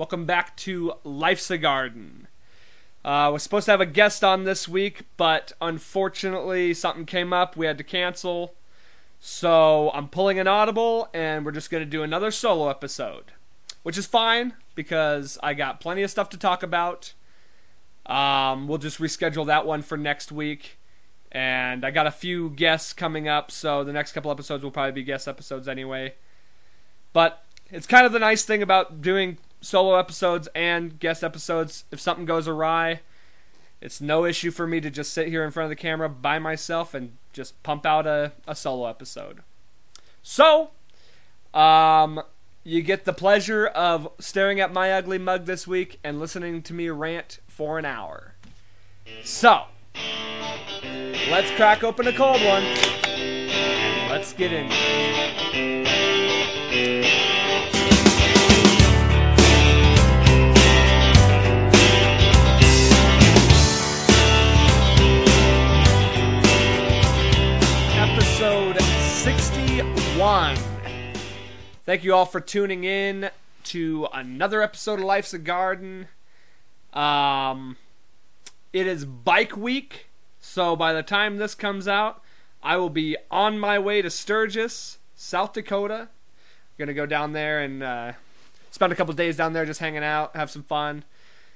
Welcome back to Life's a Garden. Uh, was supposed to have a guest on this week, but unfortunately something came up. We had to cancel. So I'm pulling an audible, and we're just going to do another solo episode, which is fine because I got plenty of stuff to talk about. Um, we'll just reschedule that one for next week. And I got a few guests coming up, so the next couple episodes will probably be guest episodes anyway. But it's kind of the nice thing about doing solo episodes and guest episodes. If something goes awry, it's no issue for me to just sit here in front of the camera by myself and just pump out a, a solo episode. So, um, you get the pleasure of staring at my ugly mug this week and listening to me rant for an hour. So, let's crack open a cold one. Let's get in. 61. Thank you all for tuning in to another episode of Life's a Garden. Um, it is bike week, so by the time this comes out, I will be on my way to Sturgis, South Dakota. gonna go down there and uh, spend a couple days down there just hanging out, have some fun.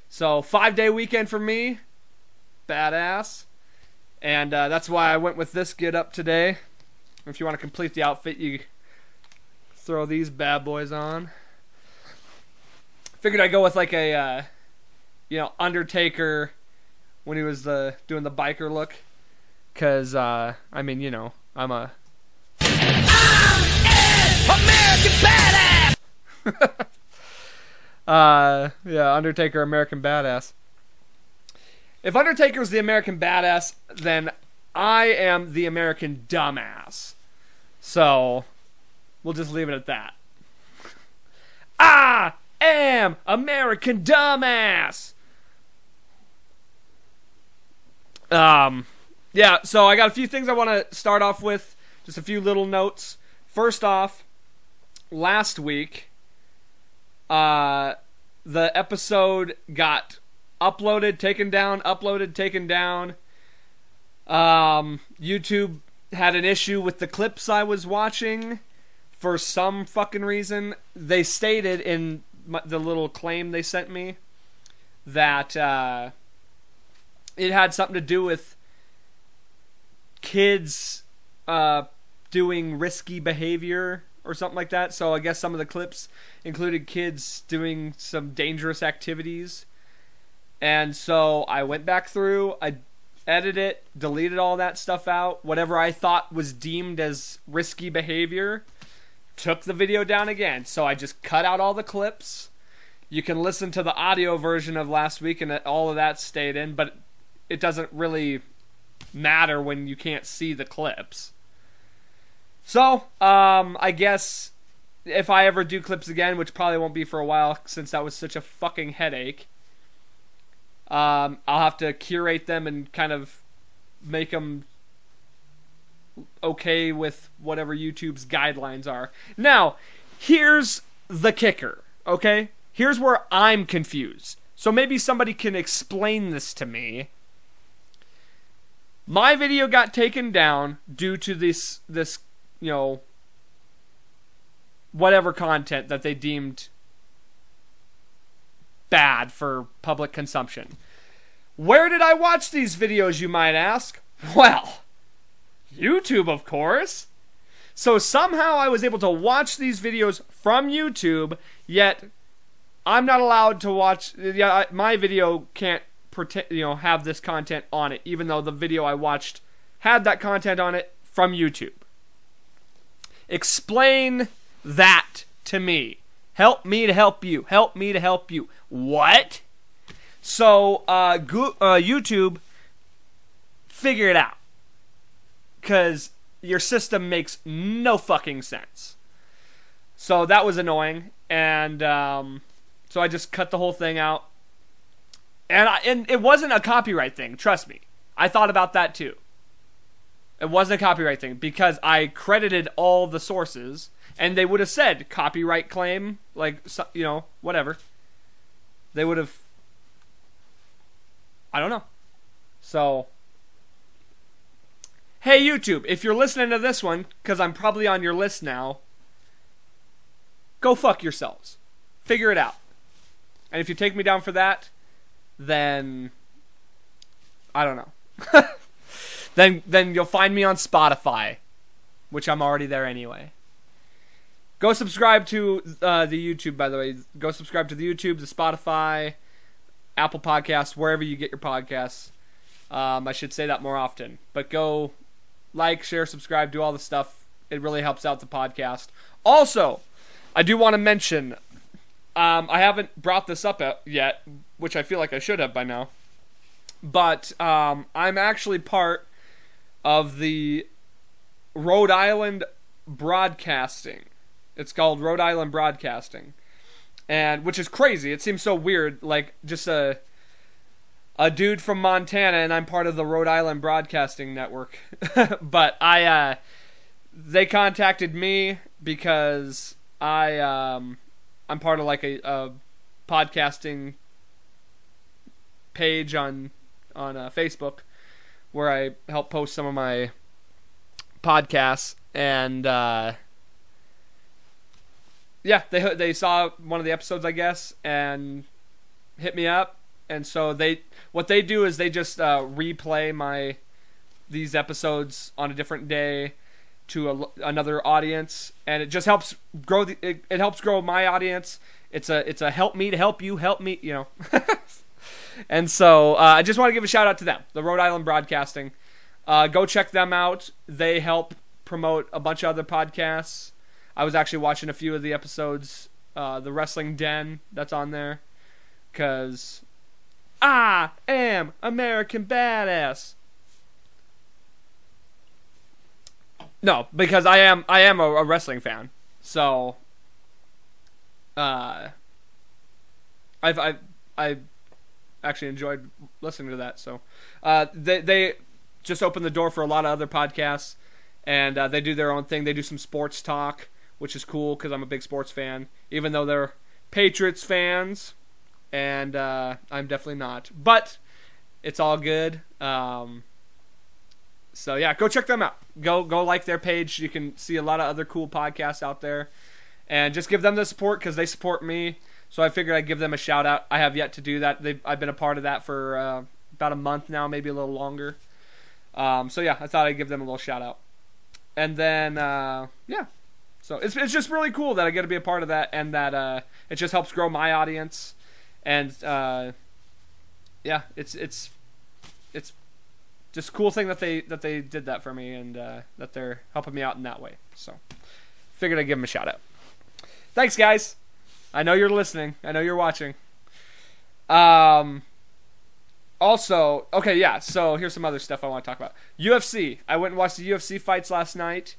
So five day weekend for me, badass, and uh, that's why I went with this get up today. If you want to complete the outfit, you throw these bad boys on. Figured I'd go with like a, uh, you know, Undertaker when he was the doing the biker look, cause uh, I mean, you know, I'm a American badass. uh, yeah, Undertaker, American Badass. If Undertaker's the American Badass, then I am the American Dumbass. So, we'll just leave it at that. I am American Dumbass. Um, yeah. So I got a few things I want to start off with. Just a few little notes. First off, last week, uh, the episode got uploaded, taken down, uploaded, taken down. Um, YouTube had an issue with the clips I was watching for some fucking reason. They stated in the little claim they sent me that uh, it had something to do with kids uh, doing risky behavior or something like that. So I guess some of the clips included kids doing some dangerous activities. And so I went back through, I edited it, deleted all that stuff out, whatever I thought was deemed as risky behavior, took the video down again. So I just cut out all the clips. You can listen to the audio version of last week and all of that stayed in, but it doesn't really matter when you can't see the clips. So, um, I guess if I ever do clips again, which probably won't be for a while since that was such a fucking headache, um, I'll have to curate them and kind of make them okay with whatever YouTube's guidelines are. Now, here's the kicker, okay? Here's where I'm confused. So maybe somebody can explain this to me. My video got taken down due to this this, you know, whatever content that they deemed bad for public consumption. Where did I watch these videos, you might ask? Well, YouTube, of course. So somehow I was able to watch these videos from YouTube, yet I'm not allowed to watch. My video can't pretend, you know, have this content on it, even though the video I watched had that content on it from YouTube. Explain that to me. Help me to help you. Help me to help you. What? So, uh, Go- uh, YouTube, figure it out. Because your system makes no fucking sense. So that was annoying. And um, so I just cut the whole thing out. And, I, and it wasn't a copyright thing, trust me. I thought about that too. It wasn't a copyright thing because I credited all the sources and they would have said copyright claim, like, you know, whatever. They would have. I don't know. So. Hey, YouTube, if you're listening to this one, because I'm probably on your list now, go fuck yourselves. Figure it out. And if you take me down for that, then. I don't know. then then you'll find me on Spotify, which I'm already there anyway. Go subscribe to uh, the YouTube, by the way. Go subscribe to the YouTube, the Spotify, Apple Podcasts, wherever you get your podcasts. Um, I should say that more often. But go like, share, subscribe, do all the stuff. It really helps out the podcast. Also, I do want to mention um, I haven't brought this up yet, which I feel like I should have by now. But um, I'm actually part of the Rhode Island Broadcasting. It's called Rhode Island Broadcasting, and which is crazy. It seems so weird, like just a a dude from Montana, and I'm part of the Rhode Island Broadcasting Network. but I, uh, they contacted me because I, um, I'm part of like a, a podcasting page on on uh, Facebook where I help post some of my podcasts and. Uh, yeah, they they saw one of the episodes, I guess, and hit me up. And so they what they do is they just uh, replay my these episodes on a different day to a, another audience, and it just helps grow the it, it helps grow my audience. It's a it's a help me to help you help me, you know. and so uh, I just want to give a shout out to them, the Rhode Island Broadcasting. Uh, go check them out. They help promote a bunch of other podcasts. I was actually watching a few of the episodes, uh, the Wrestling Den that's on there, because I am American Badass. No, because I am I am a, a wrestling fan, so uh, I've I I actually enjoyed listening to that. So uh, they they just opened the door for a lot of other podcasts, and uh, they do their own thing. They do some sports talk which is cool because I'm a big sports fan, even though they're Patriots fans, and uh, I'm definitely not. But it's all good. Um, so yeah, go check them out. Go go like their page. You can see a lot of other cool podcasts out there, and just give them the support because they support me. So I figured I'd give them a shout out. I have yet to do that. They've, I've been a part of that for uh, about a month now, maybe a little longer. Um, so yeah, I thought I'd give them a little shout out. And then uh, yeah, so it's it's just really cool that I get to be a part of that, and that uh, it just helps grow my audience, and uh, yeah, it's it's it's just cool thing that they that they did that for me, and uh, that they're helping me out in that way. So figured I'd give them a shout out. Thanks, guys. I know you're listening. I know you're watching. Um. Also, okay, yeah. So here's some other stuff I want to talk about. UFC. I went and watched the UFC fights last night.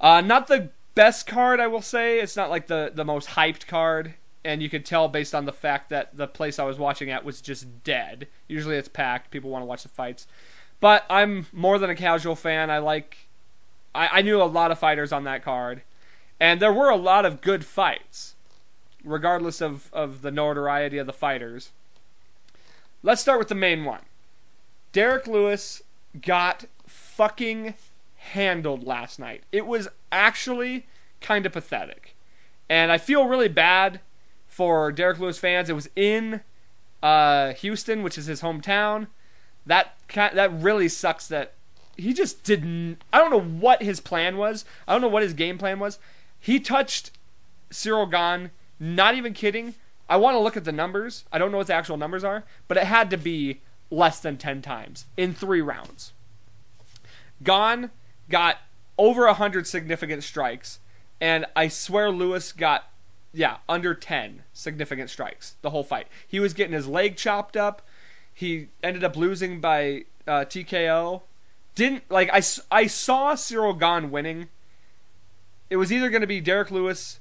Uh, not the best card, I will say. It's not like the the most hyped card, and you could tell based on the fact that the place I was watching at was just dead. Usually it's packed. People want to watch the fights, but I'm more than a casual fan. I like. I, I knew a lot of fighters on that card, and there were a lot of good fights, regardless of of the notoriety of the fighters. Let's start with the main one. Derrick Lewis got fucking handled last night. It was actually kind of pathetic. And I feel really bad for Derrick Lewis fans. It was in uh, Houston, which is his hometown. That that really sucks that he just didn't I don't know what his plan was. I don't know what his game plan was. He touched Cyril Gane, not even kidding. I want to look at the numbers. I don't know what the actual numbers are, but it had to be less than 10 times in 3 rounds. Gane got over 100 significant strikes, and I swear Lewis got, yeah, under 10 significant strikes the whole fight. He was getting his leg chopped up. He ended up losing by uh, TKO. Didn't, like, I, I saw Cyril Gane winning. It was either going to be Derrick Lewis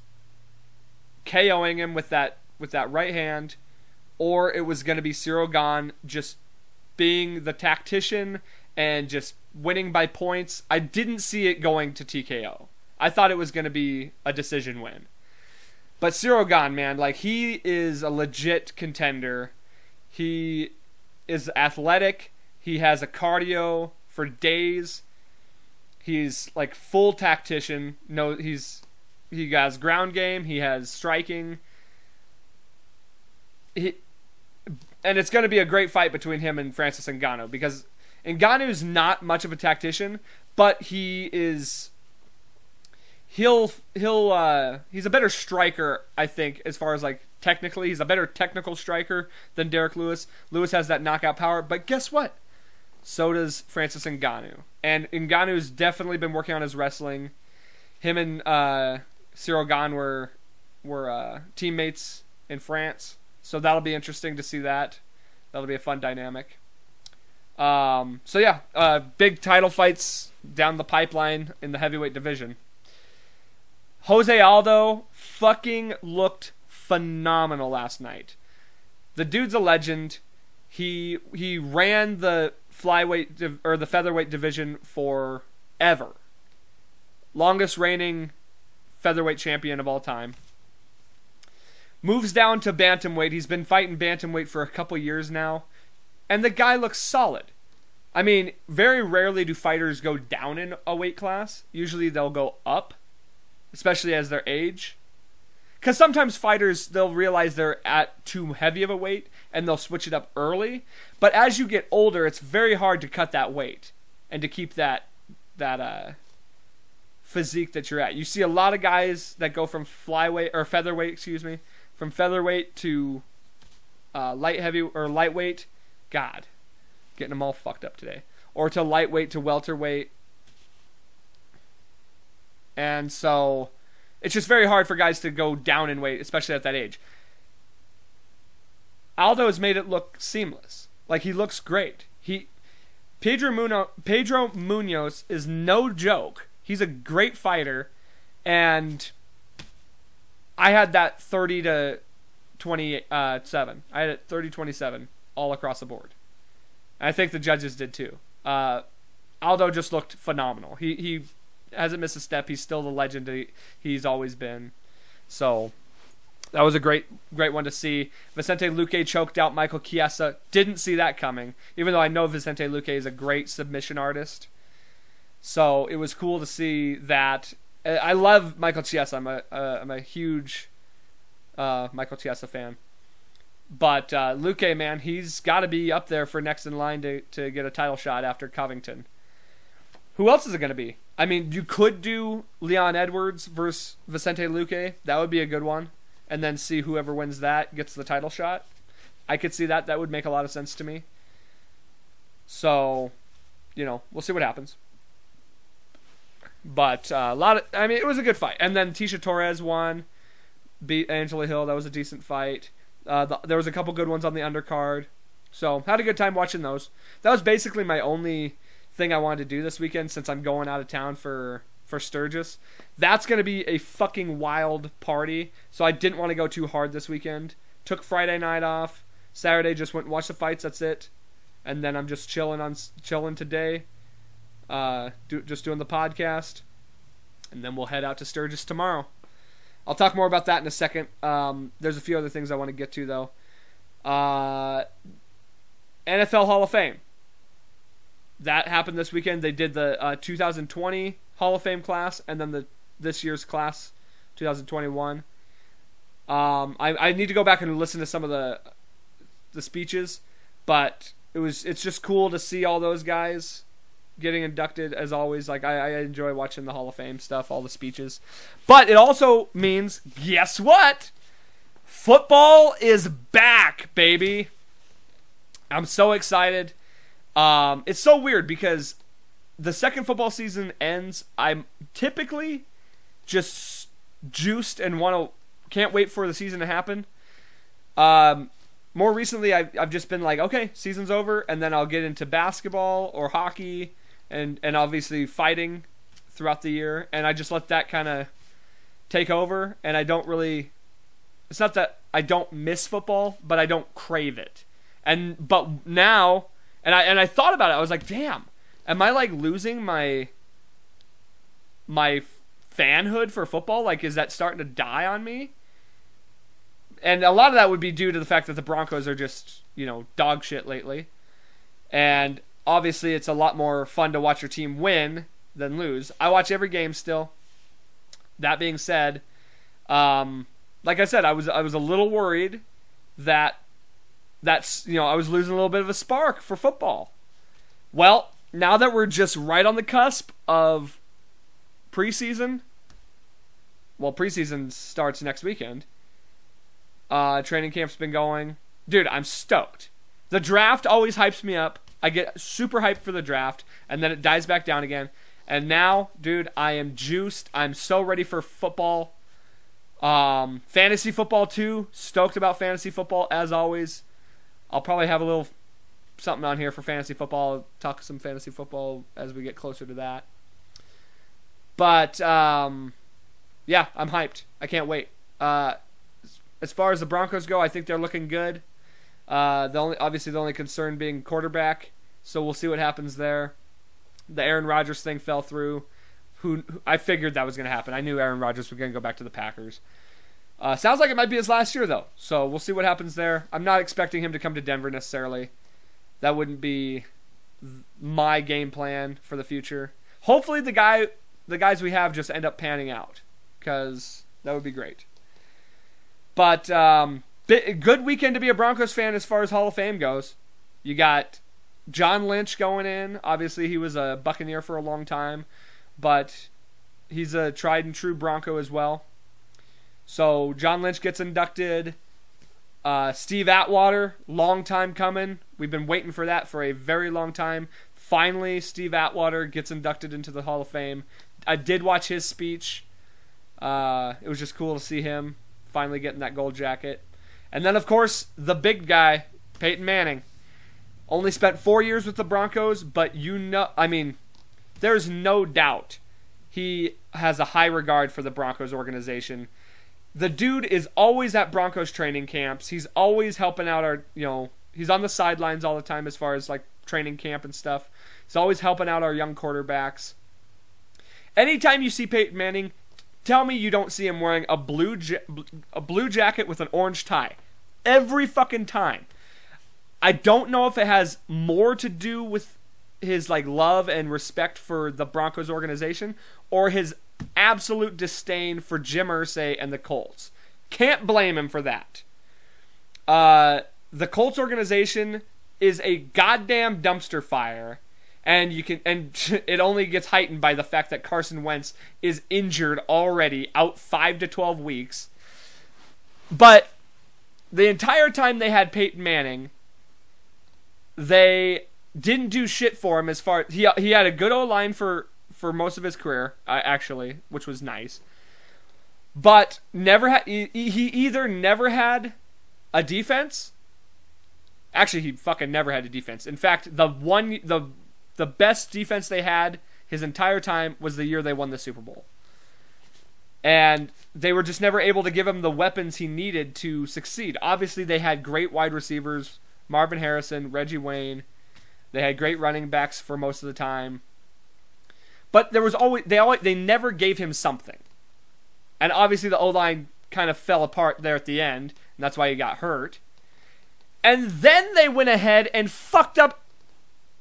KOing him with that with that right hand, or it was going to be Cyril Gane just being the tactician and just winning by points. I didn't see it going to TKO. I thought it was going to be a decision win. But Gane, man, like he is a legit contender. He is athletic. He has a cardio for days. He's like full tactician. No, he's he has ground game. He has striking. He, and it's going to be a great fight between him and Francis Ngannou because Ngannou's not much of a tactician, but he is he'll he'll uh, he's a better striker, I think, as far as like technically, he's a better technical striker than Derrick Lewis. Lewis has that knockout power, but guess what? So does Francis Ngannou, and Ngannou's definitely been working on his wrestling. Him and uh, Cyril Gane were were uh, teammates in France, so that'll be interesting to see that. That'll be a fun dynamic. Um, so yeah, uh, big title fights down the pipeline in the heavyweight division. Jose Aldo fucking looked phenomenal last night. The dude's a legend. He he ran the flyweight div- or the featherweight division for ever. Longest reigning featherweight champion of all time. Moves down to bantamweight. He's been fighting bantamweight for a couple years now, and the guy looks solid. I mean, very rarely do fighters go down in a weight class. Usually they'll go up, especially as their age. Because sometimes fighters they'll realize they're at too heavy of a weight and they'll switch it up early. But as you get older, it's very hard to cut that weight and to keep that that uh, physique that you're at. You see a lot of guys that go from flyweight or featherweight, excuse me, from featherweight to uh, light heavy or lightweight. God, getting them all fucked up today. Or to lightweight to welterweight. And so it's just very hard for guys to go down in weight, especially at that age. Aldo has made it look seamless. Like he looks great. He Pedro Muno, Pedro Munhoz is no joke. He's a great fighter and I had that 30 to 27. Uh, I had it 30 27 all across the board. I think the judges did too. Uh, Aldo just looked phenomenal. He he hasn't missed a step. He's still the legend he, he's always been. So that was a great great one to see. Vicente Luque choked out Michael Chiesa. Didn't see that coming, even though I know Vicente Luque is a great submission artist. So it was cool to see that. I love Michael Chiesa. I'm a am a huge uh, Michael Chiesa fan. But uh, Luque, man, he's got to be up there for next in line to, to get a title shot after Covington. Who else is it going to be? I mean, you could do Leon Edwards versus Vicente Luque. That would be a good one. And then see whoever wins that gets the title shot. I could see that. That would make a lot of sense to me. So, you know, we'll see what happens. But uh, a lot of, I mean, it was a good fight. And then Tecia Torres won, beat Angela Hill. That was a decent fight. Uh, the, there was a couple good ones on the undercard. So had a good time watching those. That was basically my only thing I wanted to do this weekend since I'm going out of town for for Sturgis. That's gonna be a fucking wild party. So I didn't want to go too hard this weekend. Took Friday night off. Saturday just went and watched the fights. That's it. And then I'm just chilling on chilling today. Uh, do, just doing the podcast, and then we'll head out to Sturgis tomorrow. I'll talk more about that in a second. Um, there's a few other things I want to get to though. Uh, NFL Hall of Fame. That happened this weekend. They did the uh, 2020 Hall of Fame class and then the this year's class, 2021. Um, I, I need to go back and listen to some of the the speeches, but it was it's just cool to see all those guys getting inducted as always. Like I, I enjoy watching the Hall of Fame stuff, all the speeches. But it also means guess what? Football is back, baby. I'm so excited. Um, it's so weird because the second football season ends. I'm typically just juiced and want to can't wait for the season to happen. Um, more recently, I've, I've just been like, okay, season's over, and then I'll get into basketball or hockey and and obviously fighting throughout the year, and I just let that kind of take over, and I don't really. It's not that I don't miss football, but I don't crave it, and but now, and I and I thought about it. I was like, damn, am I like losing my my fanhood for football? Like, is that starting to die on me? and a lot of that would be due to the fact that the Broncos are just you know dog shit lately, and obviously it's a lot more fun to watch your team win than lose. I watch every game still. That being said, um, like I said, I was I was a little worried that that's you know I was losing a little bit of a spark for football. Well, now that we're just right on the cusp of preseason, well, preseason starts next weekend. Uh, training camp's been going. Dude, I'm stoked. The draft always hypes me up. I get super hyped for the draft, and then it dies back down again. And now, dude, I am juiced. I'm so ready for football. Um, fantasy football too. Stoked about fantasy football as always. I'll probably have a little something on here for fantasy football. Talk some fantasy football as we get closer to that. But um, yeah, I'm hyped. I can't wait. Uh, as far as the Broncos go, I think they're looking good. Uh, the only obviously the only concern being quarterback, so we'll see what happens there. The Aaron Rodgers thing fell through. Who, I figured that was going to happen. I knew Aaron Rodgers was going to go back to the Packers. Uh, sounds like it might be his last year though, so we'll see what happens there. I'm not expecting him to come to Denver necessarily. That wouldn't be my game plan for the future. Hopefully, the guy, the guys we have just end up panning out, because that would be great. But um, good weekend to be a Broncos fan as far as Hall of Fame goes. You got John Lynch going in. Obviously, he was a Buccaneer for a long time, but he's a tried and true Bronco as well. So John Lynch gets inducted. Uh, Steve Atwater, long time coming. We've been waiting for that for a very long time. Finally, Steve Atwater gets inducted into the Hall of Fame. I did watch his speech. Uh, it was just cool to see him finally getting that gold jacket. And then, of course, the big guy, Peyton Manning. Only spent four years with the Broncos, but you know, I mean, there's no doubt he has a high regard for the Broncos organization. The dude is always at Broncos training camps. He's always helping out our, you know, he's on the sidelines all the time as far as like training camp and stuff. He's always helping out our young quarterbacks. Anytime you see Peyton Manning, tell me you don't see him wearing a blue ja- a blue jacket with an orange tie every fucking time. I don't know if it has more to do with his like love and respect for the Broncos organization or his absolute disdain for Jim Irsay and the Colts. Can't blame him for that. Uh, the Colts organization is a goddamn dumpster fire and you can and it only gets heightened by the fact that Carson Wentz is injured already, out 5 to 12 weeks. But the entire time they had Peyton Manning, they didn't do shit for him as far he he had a good O line for for most of his career, uh, actually, which was nice. But never had he, he either never had a defense. Actually, he fucking never had a defense. In fact, the one the the best defense they had his entire time was the year they won the Super Bowl. And they were just never able to give him the weapons he needed to succeed. Obviously, they had great wide receivers Marvin Harrison, Reggie Wayne. They had great running backs for most of the time. But there was always they always they never gave him something. And obviously the O line kind of fell apart there at the end, and that's why he got hurt. And then they went ahead and fucked up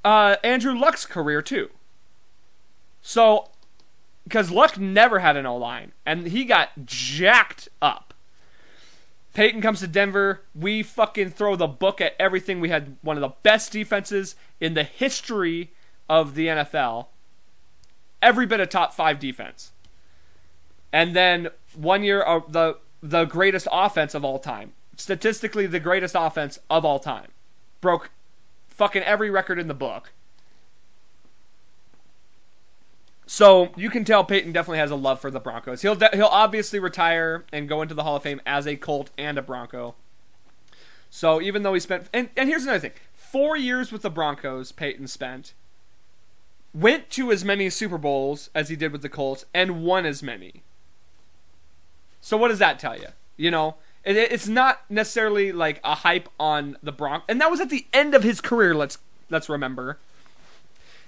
uh, Andrew Luck's career too. So, because Luck never had an O line, and he got jacked up. Peyton comes to Denver. We fucking throw the book at everything. We had one of the best defenses in the history of the NFL. Every bit of top five defense. And then one year, uh, the the greatest offense of all time. Statistically, the greatest offense of all time. Broke fucking every record in the book. So you can tell Peyton definitely has a love for the Broncos. He'll de- he'll obviously retire and go into the Hall of Fame as a Colt and a Bronco. So even though he spent and, and here's another thing. Four years with the Broncos, Peyton spent. Went to as many Super Bowls as he did with the Colts and won as many. So what does that tell you? You know, it, it's not necessarily like a hype on the Bronx, and that was at the end of his career. Let's let's remember.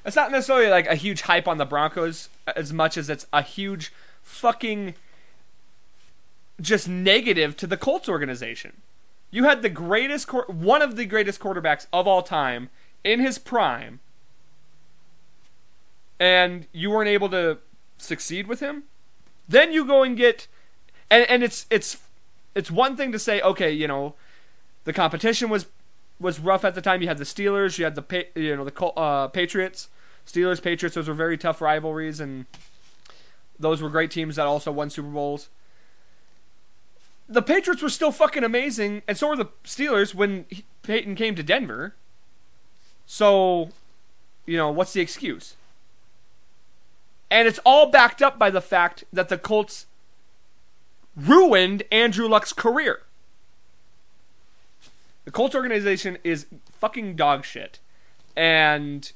It's not necessarily like a huge hype on the Broncos as much as it's a huge fucking just negative to the Colts organization. You had the greatest, one of the greatest quarterbacks of all time in his prime, and you weren't able to succeed with him. Then you go and get, and and it's it's it's one thing to say, okay, you know, the competition was was rough at the time. You had the Steelers, you had the you know the uh, Patriots, Steelers, Patriots. Those were very tough rivalries, and those were great teams that also won Super Bowls. The Patriots were still fucking amazing, and so were the Steelers when Peyton came to Denver. So, you know, what's the excuse? And it's all backed up by the fact that the Colts ruined Andrew Luck's career. The Colts organization is fucking dog shit. And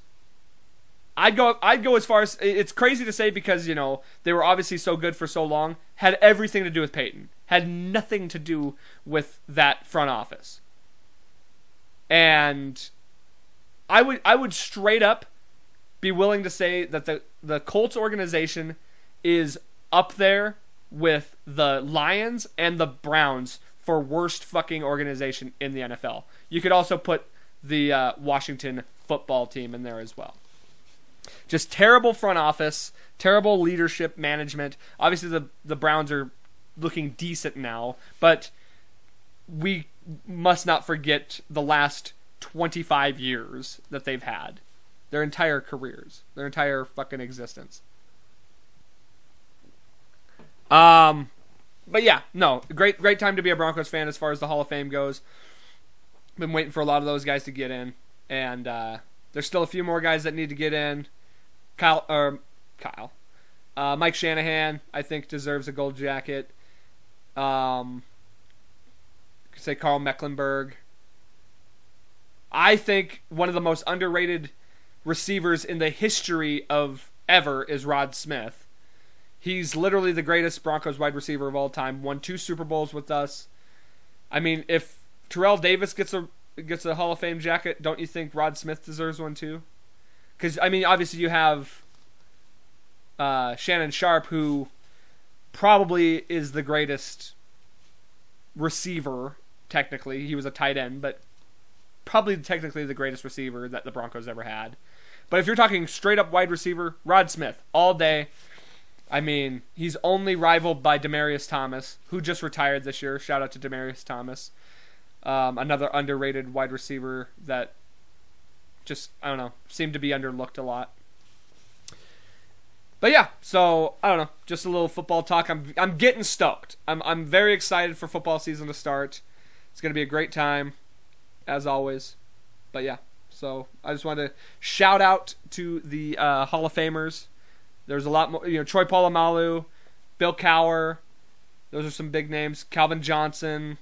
I'd go I'd go as far as it's crazy to say because, you know, they were obviously so good for so long, had everything to do with Peyton. Had nothing to do with that front office. And I would I would straight up be willing to say that the the Colts organization is up there with the Lions and the Browns for worst fucking organization in the NFL. You could also put the uh, Washington football team in there as well. Just terrible front office, terrible leadership management. Obviously, the the Browns are looking decent now, but we must not forget the last 25 years that they've had. Their entire careers, their entire fucking existence. Um, but yeah, no, great great time to be a Broncos fan as far as the Hall of Fame goes. Been waiting for a lot of those guys to get in, and uh, there's still a few more guys that need to get in. Kyle or Kyle, uh, Mike Shanahan, I think deserves a gold jacket. Um, say Karl Mecklenburg. I think one of the most underrated receivers in the history of ever is Rod Smith. He's literally the greatest Broncos wide receiver of all time. Won two Super Bowls with us. I mean, if Terrell Davis gets a gets a Hall of Fame jacket, don't you think Rod Smith deserves one too? Because I mean, obviously you have uh, Shannon Sharpe, who probably is the greatest receiver. Technically, he was a tight end, but probably technically the greatest receiver that the Broncos ever had. But if you're talking straight up wide receiver, Rod Smith all day. I mean, he's only rivaled by Demaryius Thomas, who just retired this year. Shout out to Demaryius Thomas, um, another underrated wide receiver that just I don't know seemed to be underlooked a lot. But yeah, so I don't know, just a little football talk. I'm I'm getting stoked. I'm I'm very excited for football season to start. It's gonna be a great time, as always. But yeah, so I just wanted to shout out to the uh, Hall of Famers. There's a lot more, you know, Troy Polamalu, Bill Cowher. Those are some big names. Calvin Johnson.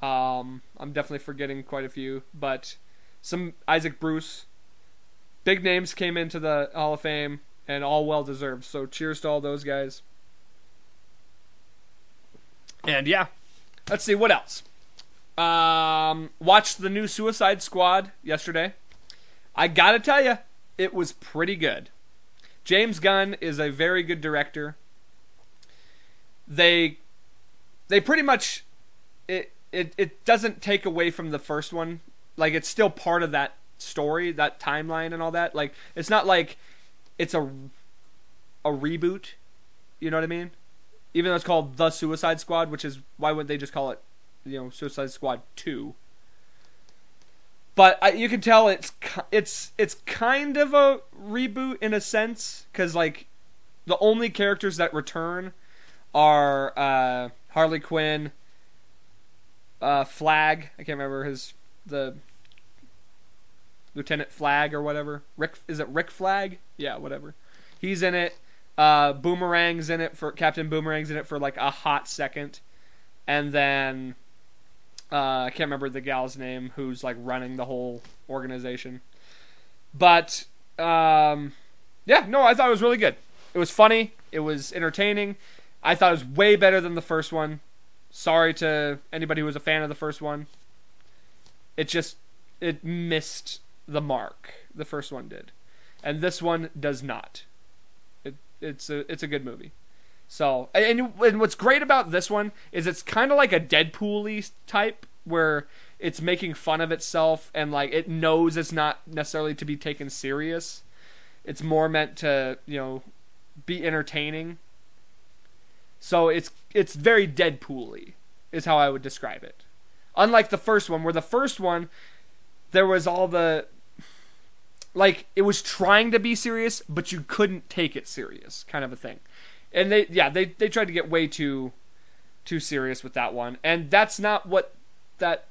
Um, I'm definitely forgetting quite a few, but some Isaac Bruce. Big names came into the Hall of Fame and all well deserved. So cheers to all those guys. And yeah, let's see what else. Um, watched the new Suicide Squad yesterday. I gotta tell you, it was pretty good. James Gunn is a very good director. They they pretty much it it it doesn't take away from the first one. Like it's still part of that story, that timeline and all that. Like it's not like it's a a reboot. You know what I mean? Even though it's called The Suicide Squad, which is why wouldn't they just call it, you know, Suicide Squad 2? But I, you can tell it's it's it's kind of a reboot in a sense cuz like the only characters that return are uh, Harley Quinn, uh, Flag. I can't remember his the Lieutenant Flag or whatever. Rick is it Rick Flag? Yeah, whatever. He's in it. Uh, Boomerang's in it for Captain Boomerang's in it for like a hot second, and then uh, I can't remember the gal's name who's like running the whole organization. But um, yeah, no, I thought it was really good. It was funny. It was entertaining. I thought it was way better than the first one. Sorry to anybody who was a fan of the first one. It just it missed the mark. The first one did, and this one does not. It it's a it's a good movie. So, and, and what's great about this one is it's kind of like a Deadpool-y type where it's making fun of itself and like it knows it's not necessarily to be taken serious. It's more meant to, you know, be entertaining. So it's it's very Deadpool-y is how I would describe it. Unlike the first one where the first one there was all the like it was trying to be serious but you couldn't take it serious kind of a thing. And they yeah, they they tried to get way too too serious with that one. And that's not what that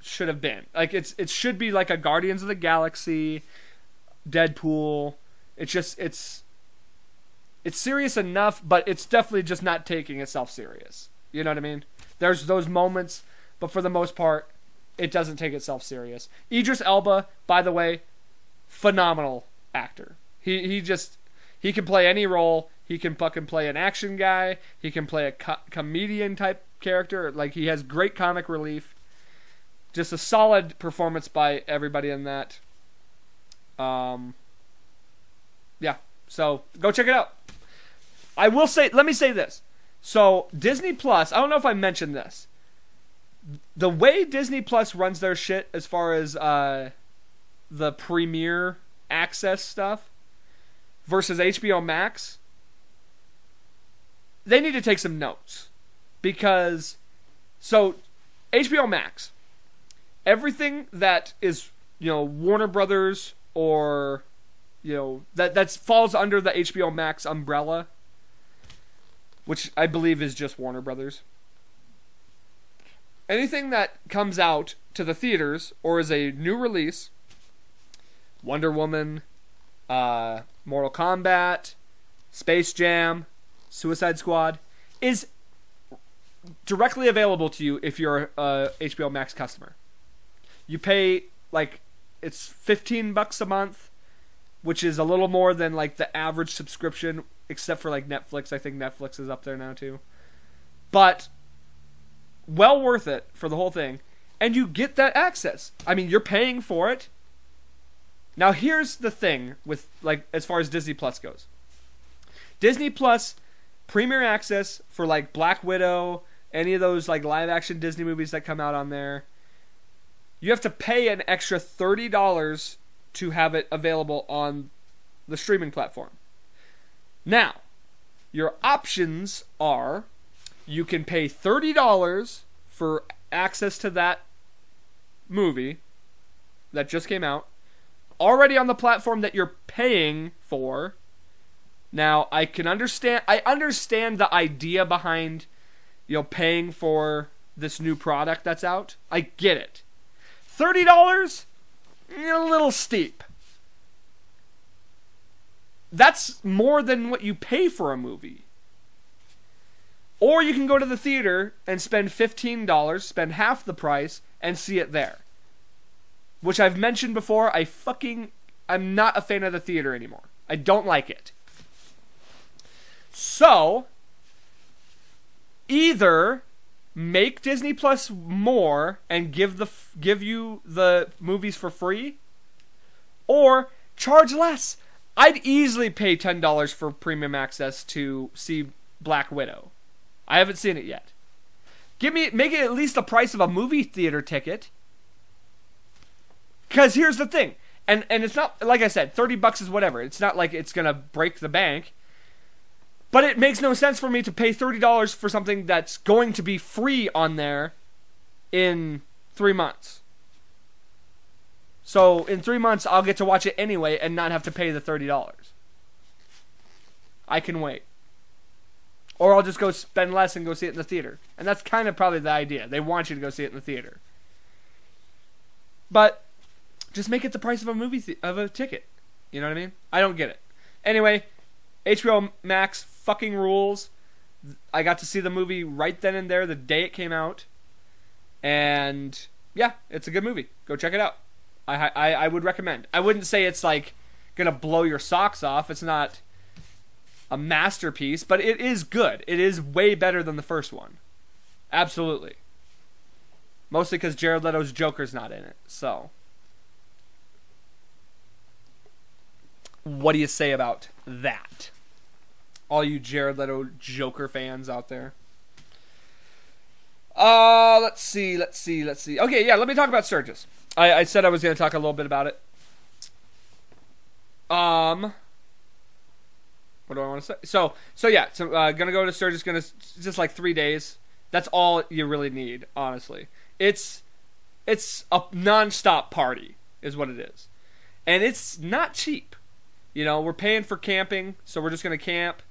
should have been. Like it's it should be like a Guardians of the Galaxy, Deadpool. It's just it's it's serious enough, but it's definitely just not taking itself serious. You know what I mean? There's those moments, but for the most part, it doesn't take itself serious. Idris Elba, by the way, phenomenal actor. He he just he can play any role. He can fucking play an action guy. He can play a co- comedian type character. Like he has great comic relief. Just a solid performance by everybody in that. Um. Yeah. So go check it out. I will say. Let me say this. So Disney Plus. I don't know if I mentioned this. The way Disney Plus runs their shit as far as uh, the premiere access stuff versus HBO Max, they need to take some notes because so HBO Max, everything that is you know Warner Brothers or you know that that falls under the HBO Max umbrella, which I believe is just Warner Brothers. Anything that comes out to the theaters or is a new release, Wonder Woman, uh, Mortal Kombat, Space Jam, Suicide Squad, is directly available to you if you're a HBO Max customer. You pay like it's 15 bucks a month, which is a little more than like the average subscription except for like Netflix. I think Netflix is up there now too. But well worth it for the whole thing and you get that access. I mean, you're paying for it. Now here's the thing with like as far as Disney Plus goes. Disney Plus premiere access for like Black Widow, any of those like live action Disney movies that come out on there. You have to pay an extra $30 to have it available on the streaming platform. Now, your options are you can pay $30 for access to that movie that just came out already on the platform that you're paying for. Now, I can understand I understand the idea behind you know paying for this new product that's out. I get it. $30 mm, a little steep. That's more than what you pay for a movie. Or you can go to the theater and spend $15, spend half the price, and see it there. Which I've mentioned before, I fucking. I'm not a fan of the theater anymore. I don't like it. So, either make Disney Plus more and give the give you the movies for free, or charge less. I'd easily pay ten dollars for premium access to see Black Widow. I haven't seen it yet. Give me make it at least the price of a movie theater ticket. Cuz here's the thing. And and it's not like I said, 30 bucks is whatever. It's not like it's to break the bank. But it makes no sense for me to pay $30 for something that's going to be free on there in 3 months. So in 3 months I'll get to watch it anyway and not have to pay the $30. I can wait or I'll just go spend less and go see it in the theater. And that's kind of probably the idea. They want you to go see it in the theater. But just make it the price of a movie th- of a ticket. You know what I mean? I don't get it. Anyway, HBO Max fucking rules. I got to see the movie right then and there the day it came out. And yeah, it's a good movie. Go check it out. I I, I would recommend. I wouldn't say it's like gonna blow your socks off. It's not a masterpiece, but it is good. It is way better than the first one. Absolutely. Mostly because Jared Leto's Joker's not in it. So, what do you say about that? All you Jared Leto Joker fans out there. Uh, let's see, let's see, let's see. Okay, yeah, let me talk about Sturgis. I, I said I was going to talk a little bit about it. Um, what do I want to say? So, so yeah, so uh, gonna go to Sturgis. Gonna just like three days. That's all you really need, honestly. It's it's a non-stop party, is what it is, and it's not cheap. You know, we're paying for camping, so we're just gonna camp,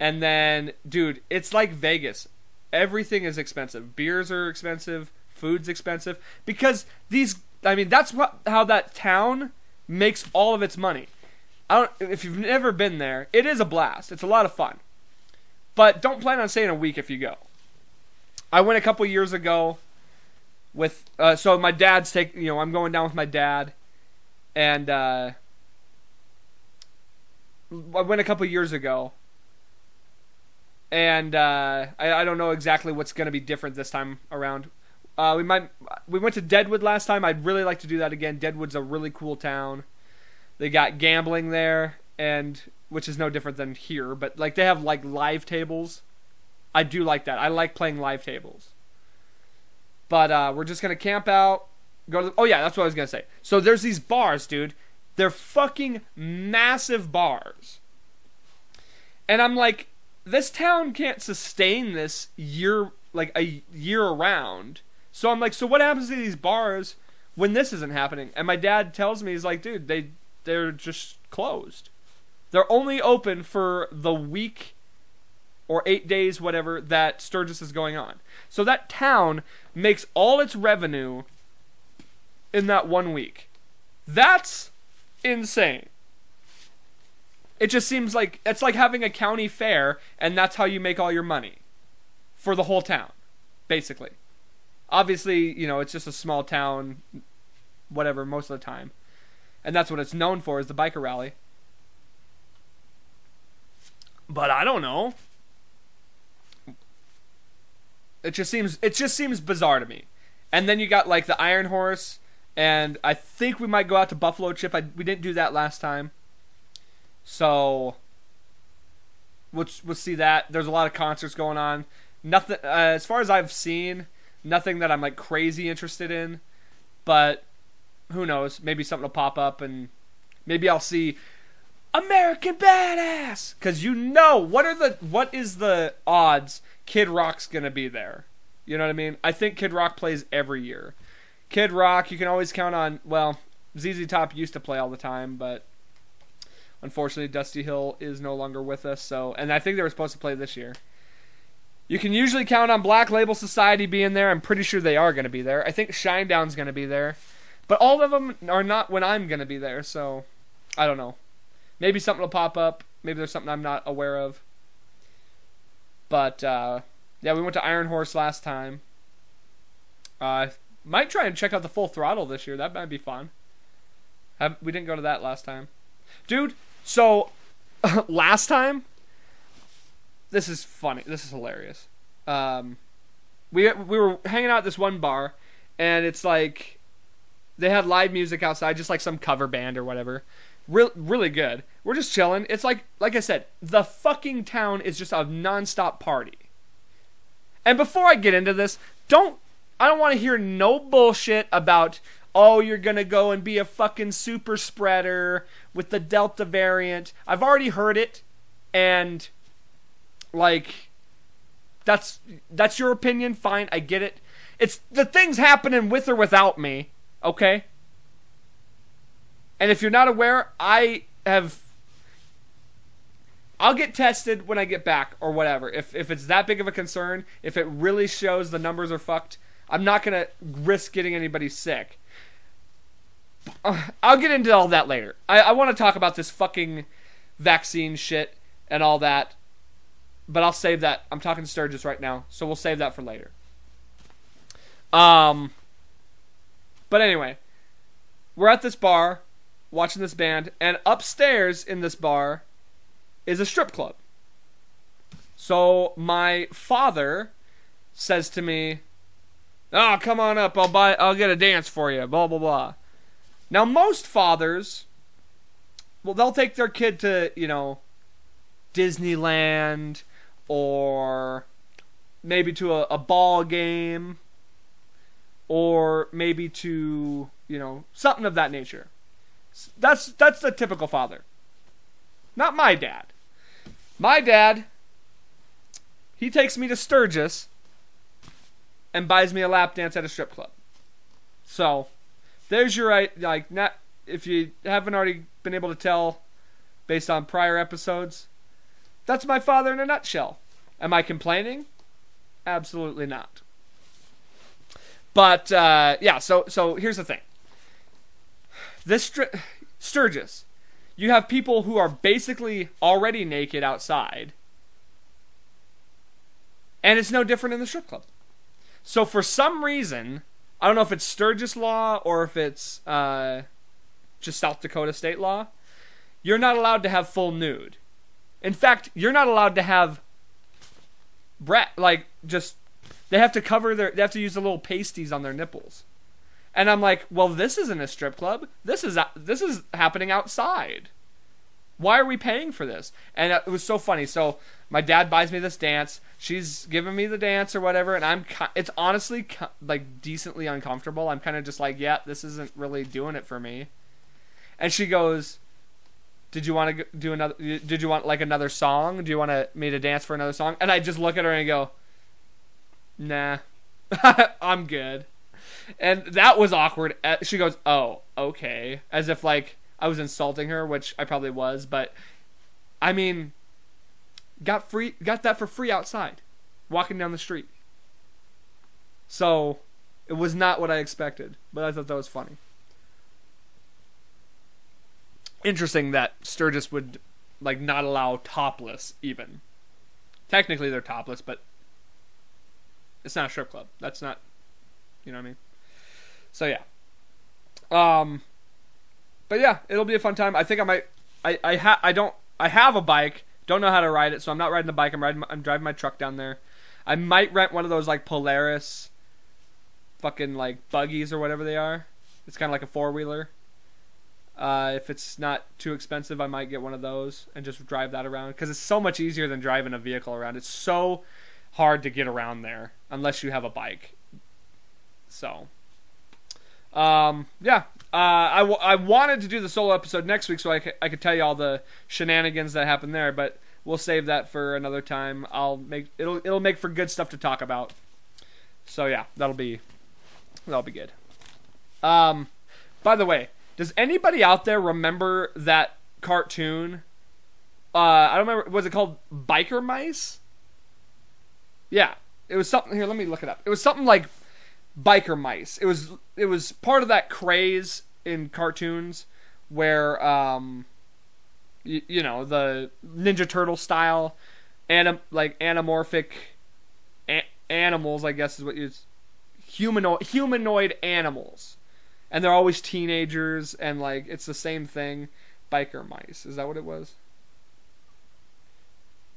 and then, dude, it's like Vegas. Everything is expensive. Beers are expensive. Food's expensive because these. I mean, that's what how that town makes all of its money. I don't. If you've never been there, it is a blast. It's a lot of fun, but don't plan on staying a week if you go. I went a couple years ago with. Uh, so my dad's take. You know, I'm going down with my dad, and uh, I went a couple years ago. And uh, I, I don't know exactly what's going to be different this time around. Uh, we might we went to Deadwood last time. I'd really like to do that again. Deadwood's a really cool town. They got gambling there, and which is no different than here. But like they have like live tables. I do like that. I like playing live tables. But uh, we're just gonna camp out. Go to. The, oh yeah, that's what I was gonna say. So there's these bars, dude. They're fucking massive bars. And I'm like, this town can't sustain this year like a year around. So I'm like, so what happens to these bars when this isn't happening? And my dad tells me he's like, dude, they they're just closed. They're only open for the week or 8 days whatever that Sturgis is going on. So that town makes all its revenue in that one week. That's insane. It just seems like it's like having a county fair and that's how you make all your money for the whole town, basically. Obviously, you know, it's just a small town, whatever, most of the time. And that's what it's known for is the biker rally. But I don't know. It just seems it just seems bizarre to me. And then you got like the Iron Horse, and I think we might go out to Buffalo Chip. I, we didn't do that last time, so we'll we'll see that. There's a lot of concerts going on. Nothing uh, as far as I've seen, nothing that I'm like crazy interested in, but who knows? Maybe something will pop up, and maybe I'll see American Badass. Because you know what are the what is the odds Kid Rock's gonna be there? You know what I mean? I think Kid Rock plays every year. Kid Rock, you can always count on. Well, ZZ Top used to play all the time, but unfortunately, Dusty Hill is no longer with us. So, and I think they were supposed to play this year. You can usually count on Black Label Society being there. I'm pretty sure they are going to be there. I think Shinedown's going to be there. But all of them are not when I'm going to be there, so I don't know. Maybe something will pop up. Maybe there's something I'm not aware of. But uh, yeah, we went to Iron Horse last time. Uh, might try and check out the Full Throttle this year. That might be fun. Have, we didn't go to that last time, dude. So last time, this is funny. This is hilarious. Um, we we were hanging out at this one bar, and it's like they had live music outside, just like some cover band or whatever. Real, really good. We're just chilling. It's like, like I said, the fucking town is just a nonstop party. And before I get into this, don't, I don't want to hear no bullshit about, oh, you're gonna go and be a fucking super spreader with the Delta variant. I've already heard it, and like, that's that's your opinion. Fine, I get it. It's the things happening with or without me. Okay. And if you're not aware, I have I'll get tested when I get back or whatever. If if it's that big of a concern, if it really shows the numbers are fucked, I'm not going to risk getting anybody sick. I'll get into all that later. I, I want to talk about this fucking vaccine shit and all that. But I'll save that. I'm talking to Sturgis right now, so we'll save that for later. Um but anyway, we're at this bar watching this band, and upstairs in this bar is a strip club. So my father says to me, "Oh, come on up. I'll buy. I'll get a dance for you." Blah blah blah. Now most fathers, well, they'll take their kid to you know Disneyland or maybe to a, a ball game or maybe to, you know, something of that nature. That's that's the typical father. Not my dad. My dad he takes me to Sturgis and buys me a lap dance at a strip club. So, there's your right like not if you haven't already been able to tell based on prior episodes, that's my father in a nutshell. Am I complaining? Absolutely not. But uh, yeah, so so here's the thing. This Sturgis, you have people who are basically already naked outside, and it's no different in the strip club. So for some reason, I don't know if it's Sturgis law or if it's uh, just South Dakota state law, you're not allowed to have full nude. In fact, you're not allowed to have brat like just they have to cover their they have to use the little pasties on their nipples. And I'm like, "Well, this isn't a strip club. This is this is happening outside. Why are we paying for this?" And it was so funny. So, my dad buys me this dance. She's giving me the dance or whatever, and I'm it's honestly like decently uncomfortable. I'm kind of just like, "Yeah, this isn't really doing it for me." And she goes, did you want to do another did you want like another song do you want me to dance for another song and i just look at her and go nah i'm good and that was awkward Uh, she goes oh okay as if like i was insulting her which i probably was but i mean got free got that for free outside walking down the street so it was not what i expected but i thought that was funny interesting that Sturgis would like not allow topless even. Technically they're topless, but it's not a strip club. That's not you know what I mean? So yeah. Um but yeah, it'll be a fun time. I think I might I I ha- I don't I have a bike, don't know how to ride it, so I'm not riding the bike. I'm riding my, I'm driving my truck down there. I might rent one of those like Polaris fucking like buggies or whatever they are. It's kind of like a four-wheeler. Uh, if it's not too expensive, I might get one of those and just drive that around because it's so much easier than driving a vehicle around. It's so hard to get around there unless you have a bike. So, um, yeah, uh, I, w- I wanted to do the solo episode next week so I, c- I could tell you all the shenanigans that happened there, but we'll save that for another time. I'll make it'll it'll make for good stuff to talk about. So yeah, that'll be that'll be good. Um, by the way, does anybody out there remember that cartoon? Uh, I don't remember. Was it called Biker Mice? Yeah, it was something. Here, let me look it up. It was something like Biker Mice. It was it was part of that craze in cartoons where um, you, you know the Ninja Turtle style, anim like anamorphic a- animals. I guess is what you humanoid humanoid animals. And they're always teenagers and like it's the same thing. Biker mice. Is that what it was?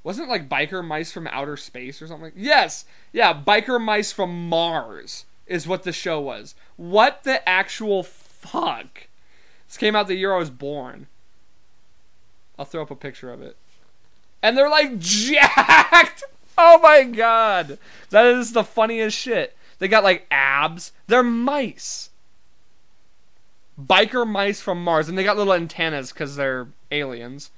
Wasn't it like biker mice from outer space or something? Yes! Yeah biker mice from mars is what the show was. What the actual fuck? This came out the year i was born. I'll throw up a picture of it. And they're like jacked! Oh my god! That is the funniest shit. They got like abs. They're mice. Biker mice from Mars, and they got little antennas because they're aliens.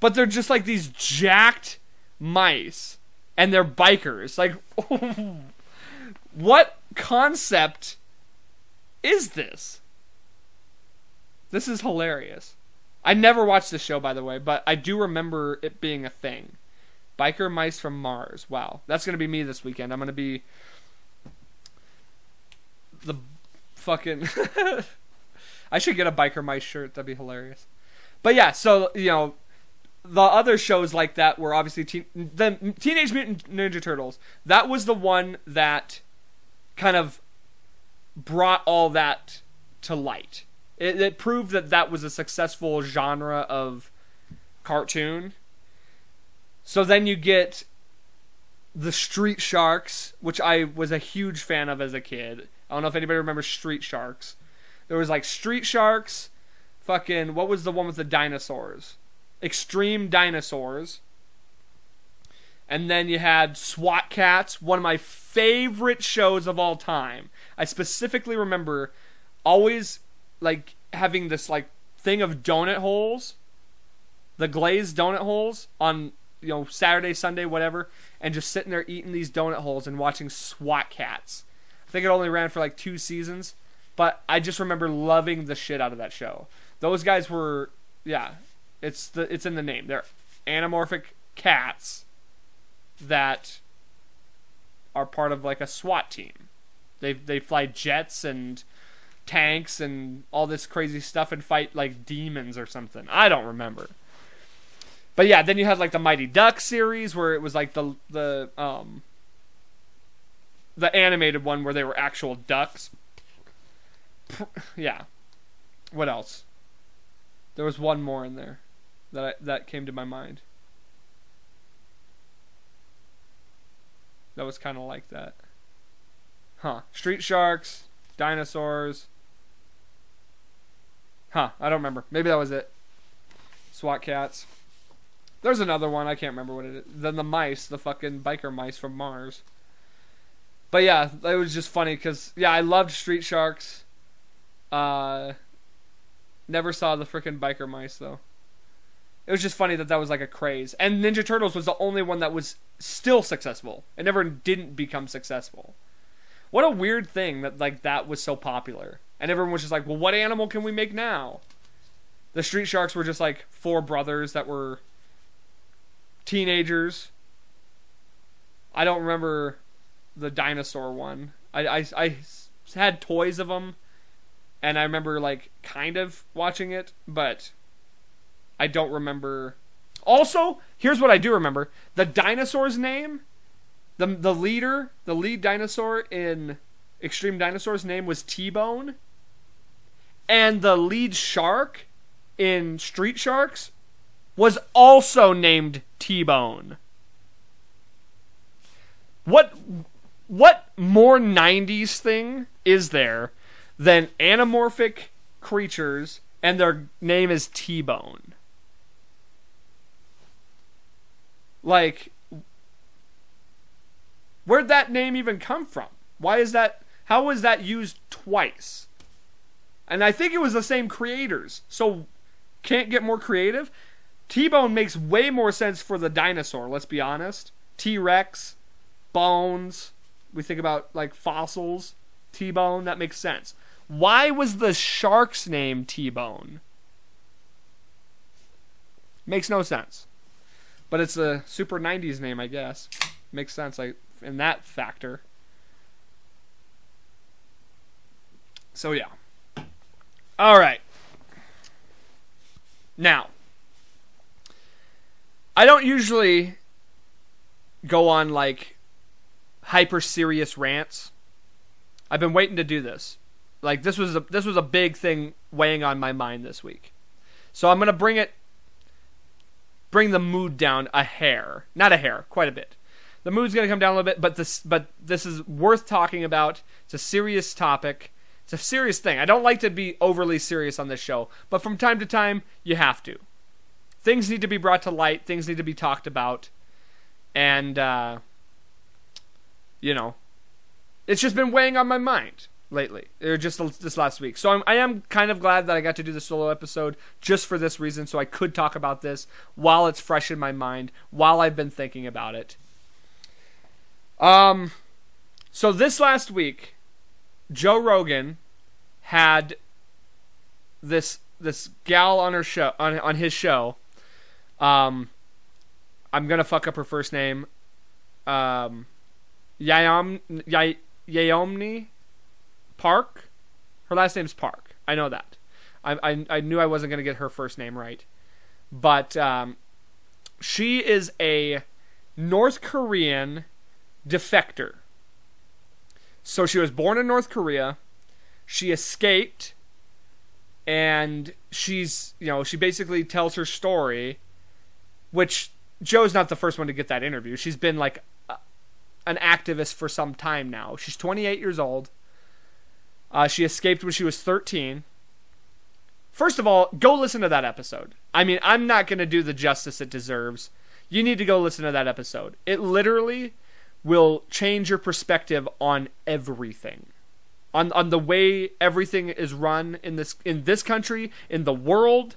But they're just like these jacked mice, and they're bikers. Like, what concept is this? This is hilarious. I never watched this show, by the way, but I do remember it being a thing. Biker mice from Mars. Wow, that's gonna be me this weekend. I'm gonna be the fucking. I should get a biker mice shirt. That'd be hilarious. But yeah, so you know, the other shows like that were obviously teen, the Teenage Mutant Ninja Turtles. That was the one that kind of brought all that to light. It, it proved that that was a successful genre of cartoon. So then you get the Street Sharks, which I was a huge fan of as a kid. I don't know if anybody remembers Street Sharks. There was like Street Sharks, fucking what was the one with the dinosaurs? Extreme Dinosaurs. And then you had SWAT Kats, one of my favorite shows of all time. I specifically remember always like having this like thing of donut holes, the glazed donut holes on you know Saturday, Sunday, whatever, and just sitting there eating these donut holes and watching SWAT Kats. I think it only ran for like two seasons, but I just remember loving the shit out of that show. Those guys were yeah, it's the it's in the name. They're anamorphic cats that are part of like a SWAT team. They they fly jets and tanks and all this crazy stuff and fight like demons or something. I don't remember. But yeah, then you had like the Mighty Duck series where it was like the the um the animated one where they were actual ducks. Yeah. What else? There was one more in there that I, that came to my mind. That was kind of like that. Huh. Street Sharks, dinosaurs. Huh. I don't remember. Maybe that was it. SWAT Kats. There's another one. I can't remember what it is. Then the mice, the fucking biker mice from Mars. But yeah, it was just funny because yeah, I loved Street Sharks. Uh, never saw the freaking biker mice though. It was just funny that that was like a craze, and Ninja Turtles was the only one that was still successful. It never didn't become successful. What a weird thing that like that was so popular, and everyone was just like, "Well, what animal can we make now?" The Street Sharks were just like four brothers that were teenagers. I don't remember the dinosaur one. I, I, I had toys of them, and I remember like kind of watching it, but I don't remember. Also, here's what I do remember: the dinosaur's name, the the leader, the lead dinosaur in Extreme Dinosaurs' name was T Bone, and the lead shark in Street Sharks was also named T Bone. What what more 90s thing is there than anamorphic creatures and their name is T Bone? Like, where'd that name even come from? Why is that? How was that used twice? And I think it was the same creators. So, can't get more creative? T Bone makes way more sense for the dinosaur, let's be honest. T Rex, bones. We think about like fossils. T Bone, that makes sense. Why was the shark's name T Bone? Makes no sense. But it's a super 90s name, I guess. Makes sense like in that factor. So yeah. All right. Now, I don't usually go on like hyper serious rants. I've been waiting to do this. Like this was a this was a big thing weighing on my mind this week. So I'm going to bring it bring the mood down a hair. Not a hair, quite a bit. The mood's going to come down a little bit, but this but this is worth talking about. It's a serious topic. It's a serious thing. I don't like to be overly serious on this show, but from time to time you have to. Things need to be brought to light, things need to be talked about. And uh you know, it's just been weighing on my mind lately, or just this last week. So I'm, I am kind of glad that I got to do the solo episode just for this reason, so I could talk about this while it's fresh in my mind, while I've been thinking about it. Um, so this last week, Joe Rogan had this this gal on her show on on his show. Um, I'm gonna fuck up her first name. Um, Yayom Yay, Yayomni Park. Her last name's Park. I know that. I, I, I knew I wasn't going to get her first name right. But um, she is a North Korean defector. So she was born in North Korea. She escaped. And she's, you know, she basically tells her story, which Joe's not the first one to get that interview. She's been like a, an activist for some time now. She's 28 years old uh, she escaped when she was 13. First of all, go listen to that episode. I mean, I'm not going to do the justice it deserves. You need to go listen to that episode. It literally will change your perspective on everything. On on the way everything is run in this in this country, in the world.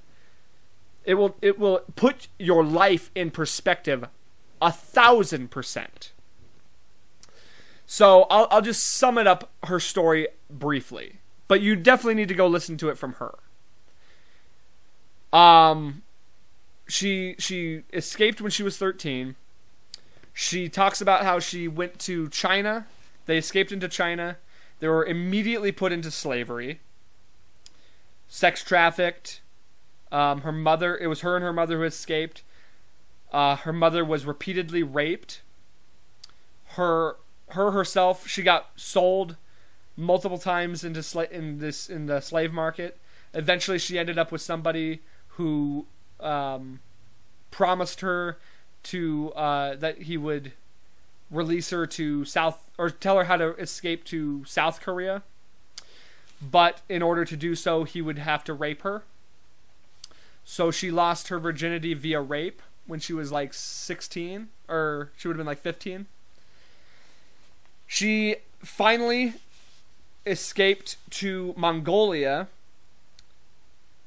It will it will put your life in perspective a thousand percent. So I'll I'll just sum it up her story briefly. But you definitely need to go listen to it from her. Um she she escaped when she was 13. She talks about how she went to China. They escaped into China. They were immediately put into slavery. Sex trafficked. Um, her mother, it was her and her mother who escaped. Uh, her mother was repeatedly raped. Her her herself, she got sold multiple times into in this in the slave market. Eventually, she ended up with somebody who um, promised her to uh, that he would release her to South or tell her how to escape to South Korea. But in order to do so, he would have to rape her. So she lost her virginity via rape when she was like 16 or she would have been like 15. She finally escaped to Mongolia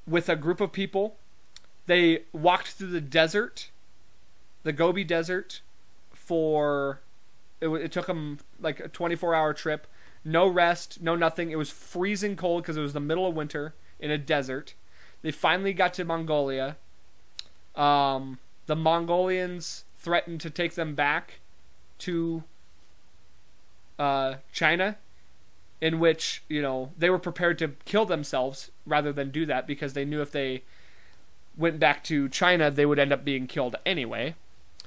with a group of people. They walked through the desert, the Gobi Desert, for it, it took them like a 24 hour trip. No rest, no nothing. It was freezing cold because it was the middle of winter in a desert. They finally got to Mongolia. Um, the Mongolians threatened to take them back to uh, China, in which you know they were prepared to kill themselves rather than do that because they knew if they went back to China they would end up being killed anyway.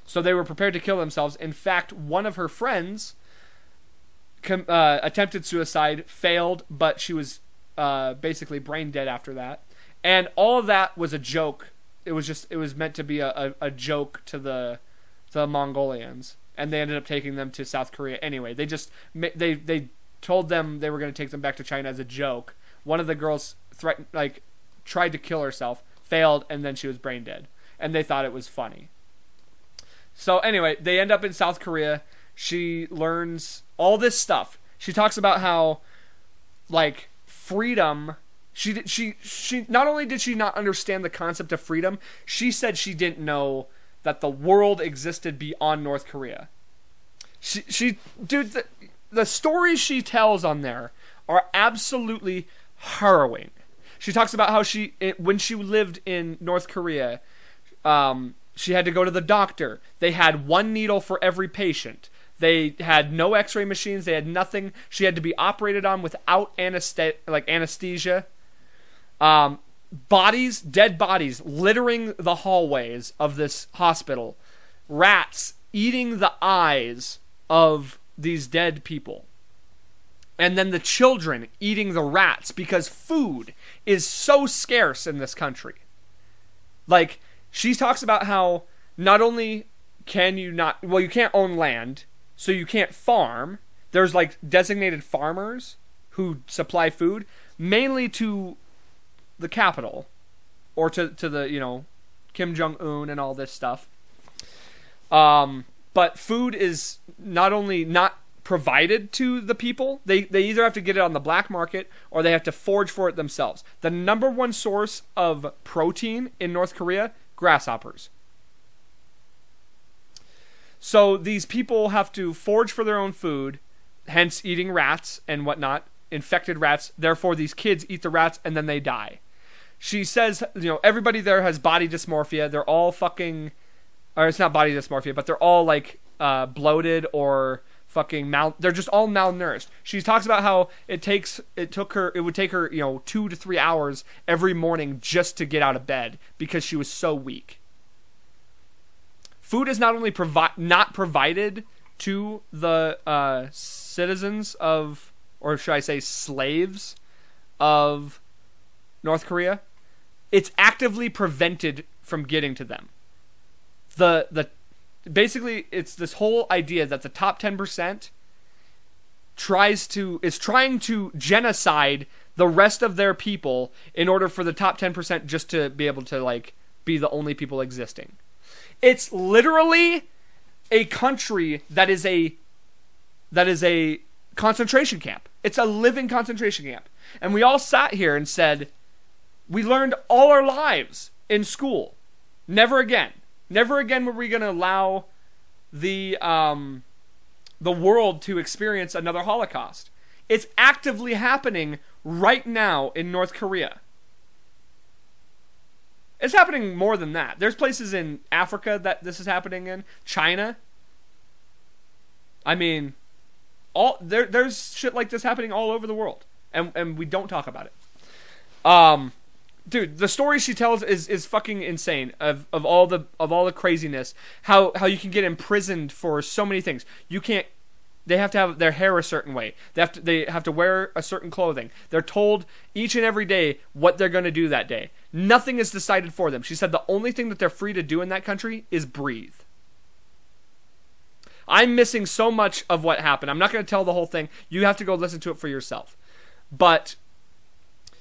So they were prepared to kill themselves. In fact, one of her friends com- uh, attempted suicide, failed, but she was uh, basically brain dead after that. And all of that was a joke. It was just it was meant to be a, a, a joke to the the Mongolians, and they ended up taking them to South Korea anyway. They just they they told them they were going to take them back to China as a joke. One of the girls threatened like tried to kill herself, failed, and then she was brain dead, and they thought it was funny. So anyway, they end up in South Korea. She learns all this stuff. She talks about how like freedom she she she not only did she not understand the concept of freedom, she said she didn't know that the world existed beyond North Korea. She she dude the, the stories she tells on there are absolutely harrowing. She talks about how she when she lived in North Korea, um, she had to go to the doctor. They had one needle for every patient. They had no X-ray machines. They had nothing. She had to be operated on without anesthesia, like anesthesia. Um, bodies, dead bodies, littering the hallways of this hospital. Rats eating the eyes of these dead people. And then the children eating the rats because food is so scarce in this country. Like, she talks about how not only can you not, well, you can't own land, so you can't farm. There's like designated farmers who supply food, mainly to the capital or to, to the, you know, Kim Jong un and all this stuff. Um, but food is not only not provided to the people, they, they either have to get it on the black market or they have to forage for it themselves. The number one source of protein in North Korea grasshoppers. So these people have to forage for their own food, hence eating rats and whatnot, infected rats. Therefore, these kids eat the rats and then they die. She says, you know, everybody there has body dysmorphia. They're all fucking, or it's not body dysmorphia, but they're all like uh, bloated or fucking mal. They're just all malnourished. She talks about how it takes, it took her, it would take her, you know, two to three hours every morning just to get out of bed because she was so weak. Food is not only provi- not provided to the uh, citizens of, or should I say, slaves of North Korea, it's actively prevented from getting to them. The the basically it's this whole idea that the top 10% tries to is trying to genocide the rest of their people in order for the top 10% just to be able to like be the only people existing. It's literally a country that is a that is a concentration camp. It's a living concentration camp. And we all sat here and said, we learned all our lives in school. Never again. Never again were we going to allow the um, the world to experience another Holocaust. It's actively happening right now in North Korea. It's happening more than that. There's places in Africa that this is happening in. China. I mean, all there there's shit like this happening all over the world. And and we don't talk about it. Um dude, the story she tells is is fucking insane of of all the of all the craziness. How how you can get imprisoned for so many things. You can't they have to have their hair a certain way. They have to they have to wear a certain clothing. They're told each and every day what they're going to do that day. Nothing is decided for them. She said the only thing that they're free to do in that country is breathe. I'm missing so much of what happened. I'm not going to tell the whole thing. You have to go listen to it for yourself. But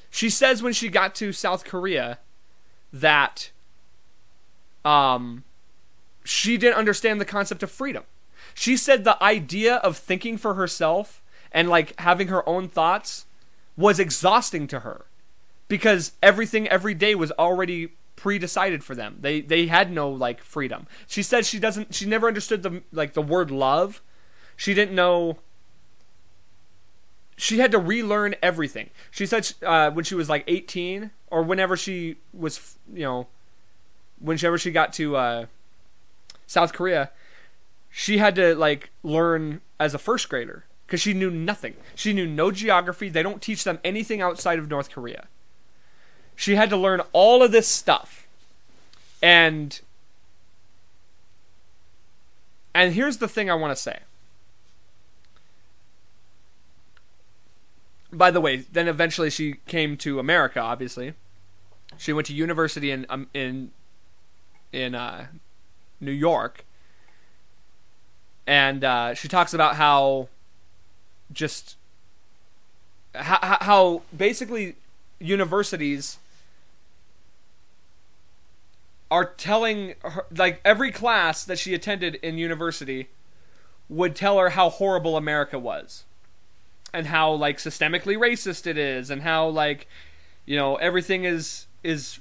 she says when she got to South Korea that um she didn't understand the concept of freedom. She said the idea of thinking for herself and like having her own thoughts was exhausting to her because everything every day was already pre-decided for them. They they had no like freedom. She said she doesn't she never understood the like the word love. She didn't know she had to relearn everything. She said uh, when she was like 18 or whenever she was you know whenever she got to uh, South Korea, she had to like learn as a first grader because she knew nothing. She knew no geography. They don't teach them anything outside of North Korea. She had to learn all of this stuff. And and here's the thing I want to say. By the way, then eventually she came to America, obviously. She went to university in um, in in uh, New York and uh, she talks about how just how, how basically universities are telling her like every class that she attended in university would tell her how horrible America was and how like systemically racist it is and how like you know everything is is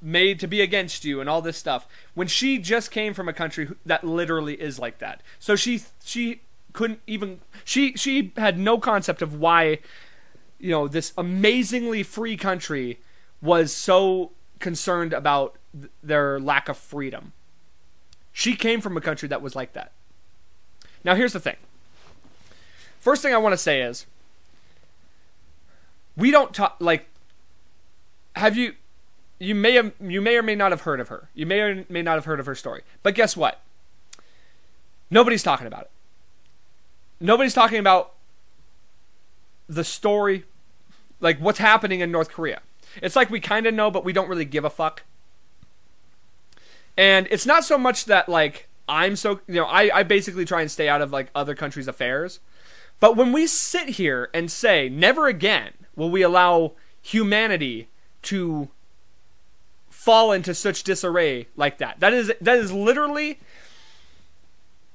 made to be against you and all this stuff. When she just came from a country that literally is like that. So she she couldn't even she she had no concept of why you know this amazingly free country was so concerned about th- their lack of freedom. She came from a country that was like that. Now here's the thing first thing i want to say is we don't talk like have you you may have you may or may not have heard of her. You may or may not have heard of her story. But guess what? Nobody's talking about it. Nobody's talking about the story like what's happening in North Korea. It's like we kind of know but we don't really give a fuck. And it's not so much that like I'm so you know I I basically try and stay out of like other countries' affairs. But when we sit here and say never again will we allow humanity to fall into such disarray like that. That is that is literally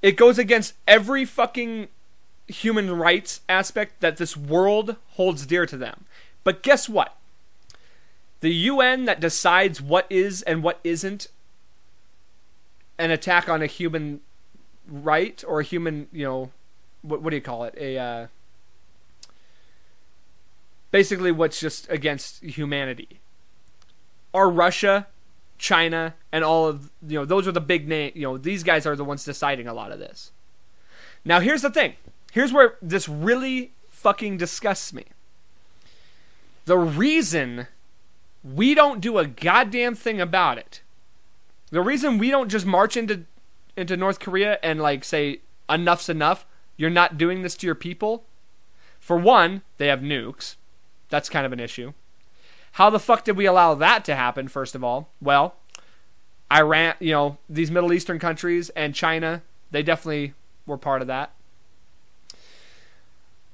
it goes against every fucking human rights aspect that this world holds dear to them. But guess what? The UN that decides what is and what isn't an attack on a human right or a human, you know, what, what do you call it? A uh, basically what's just against humanity are Russia, China, and all of you know those are the big name. You know these guys are the ones deciding a lot of this. Now here's the thing. Here's where this really fucking disgusts me. The reason we don't do a goddamn thing about it. The reason we don't just march into into North Korea and like say enough's enough. You're not doing this to your people. For one, they have nukes. That's kind of an issue. How the fuck did we allow that to happen, first of all? Well, Iran, you know, these Middle Eastern countries and China, they definitely were part of that.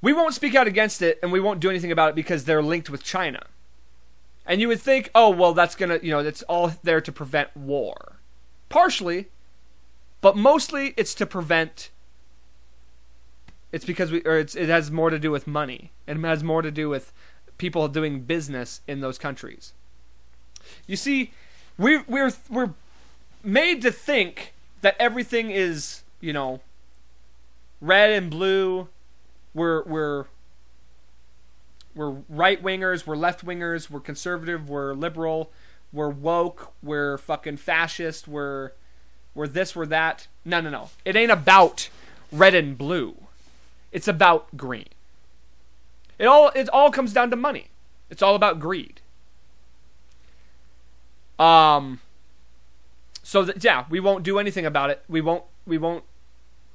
We won't speak out against it and we won't do anything about it because they're linked with China. And you would think, oh, well, that's going to, you know, that's all there to prevent war. partially, but mostly it's to prevent. It's because we, or it's, it has more to do with money. It has more to do with people doing business in those countries. You see, we we're we're made to think that everything is you know red and blue. We're we're we're right wingers, we're left wingers, we're conservative, we're liberal, we're woke, we're fucking fascist, we're we're this, we're that. No, no, no. It ain't about red and blue. It's about green. It all it all comes down to money. It's all about greed. Um so that, yeah, we won't do anything about it. We won't we won't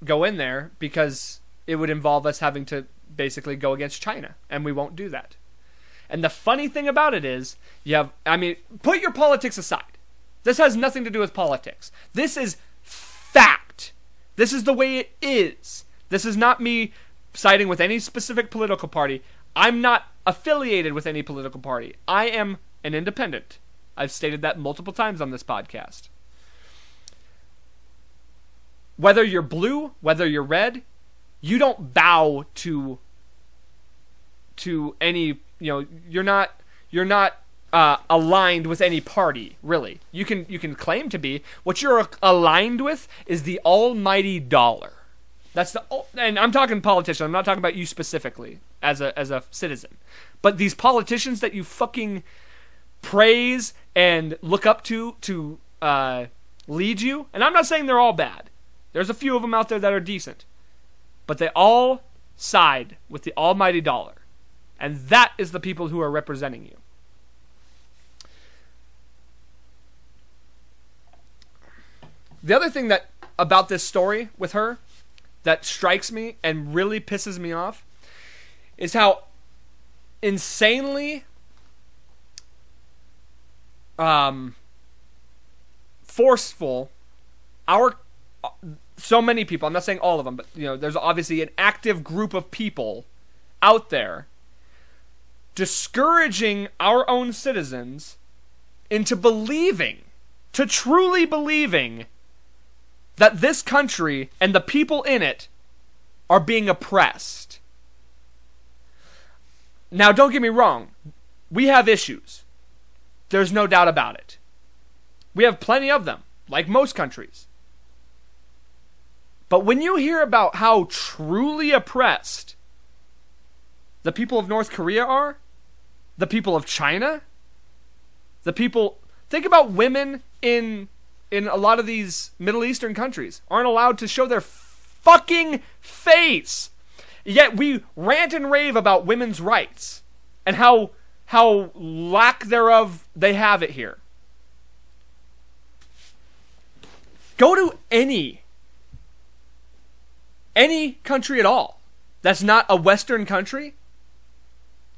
go in there because it would involve us having to basically go against China, and we won't do that. And the funny thing about it is, you have, I mean, put your politics aside. This has nothing to do with politics. This is fact. This is the way it is. This is not me siding with any specific political party. I'm not affiliated with any political party. I am an independent. I've stated that multiple times on this podcast. Whether you're blue, whether you're red, you don't bow to to any you know you're not you're not uh, aligned with any party really you can you can claim to be what you're aligned with is the almighty dollar that's the and i'm talking politician i'm not talking about you specifically as a as a citizen but these politicians that you fucking praise and look up to to uh, lead you and i'm not saying they're all bad there's a few of them out there that are decent but they all side with the almighty dollar. And that is the people who are representing you. The other thing that about this story with her that strikes me and really pisses me off is how insanely um forceful our so many people, I'm not saying all of them, but you know, there's obviously an active group of people out there discouraging our own citizens into believing, to truly believing that this country and the people in it are being oppressed. Now, don't get me wrong, we have issues. There's no doubt about it. We have plenty of them, like most countries. But when you hear about how truly oppressed the people of North Korea are, the people of China, the people think about women in in a lot of these Middle Eastern countries aren't allowed to show their fucking face. Yet we rant and rave about women's rights and how how lack thereof they have it here. Go to any any country at all that's not a Western country,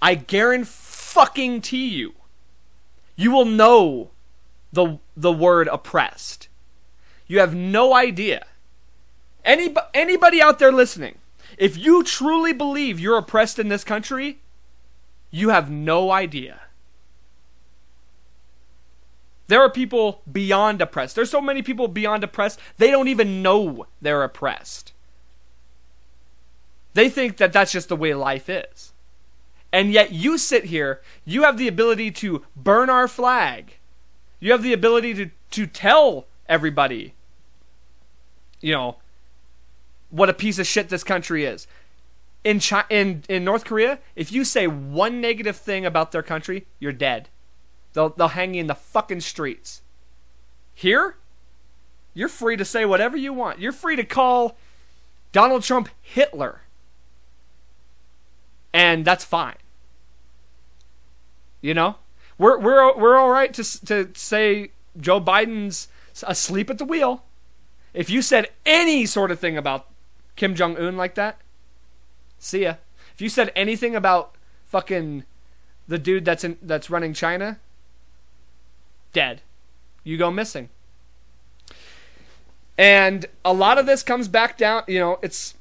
I guarantee fucking you, you will know the the word oppressed. You have no idea. Any anybody out there listening, if you truly believe you're oppressed in this country, you have no idea. There are people beyond oppressed. There's so many people beyond oppressed, they don't even know they're oppressed. They think that that's just the way life is. And yet you sit here, you have the ability to burn our flag. You have the ability to, to tell everybody, you know, what a piece of shit this country is. In China, in in North Korea, if you say one negative thing about their country, you're dead. They'll they'll hang you in the fucking streets. Here, you're free to say whatever you want. You're free to call Donald Trump Hitler and that's fine. You know, we're we're we're all right to to say Joe Biden's asleep at the wheel. If you said any sort of thing about Kim Jong Un like that, see ya. If you said anything about fucking the dude that's in that's running China, dead. You go missing. And a lot of this comes back down, you know, it's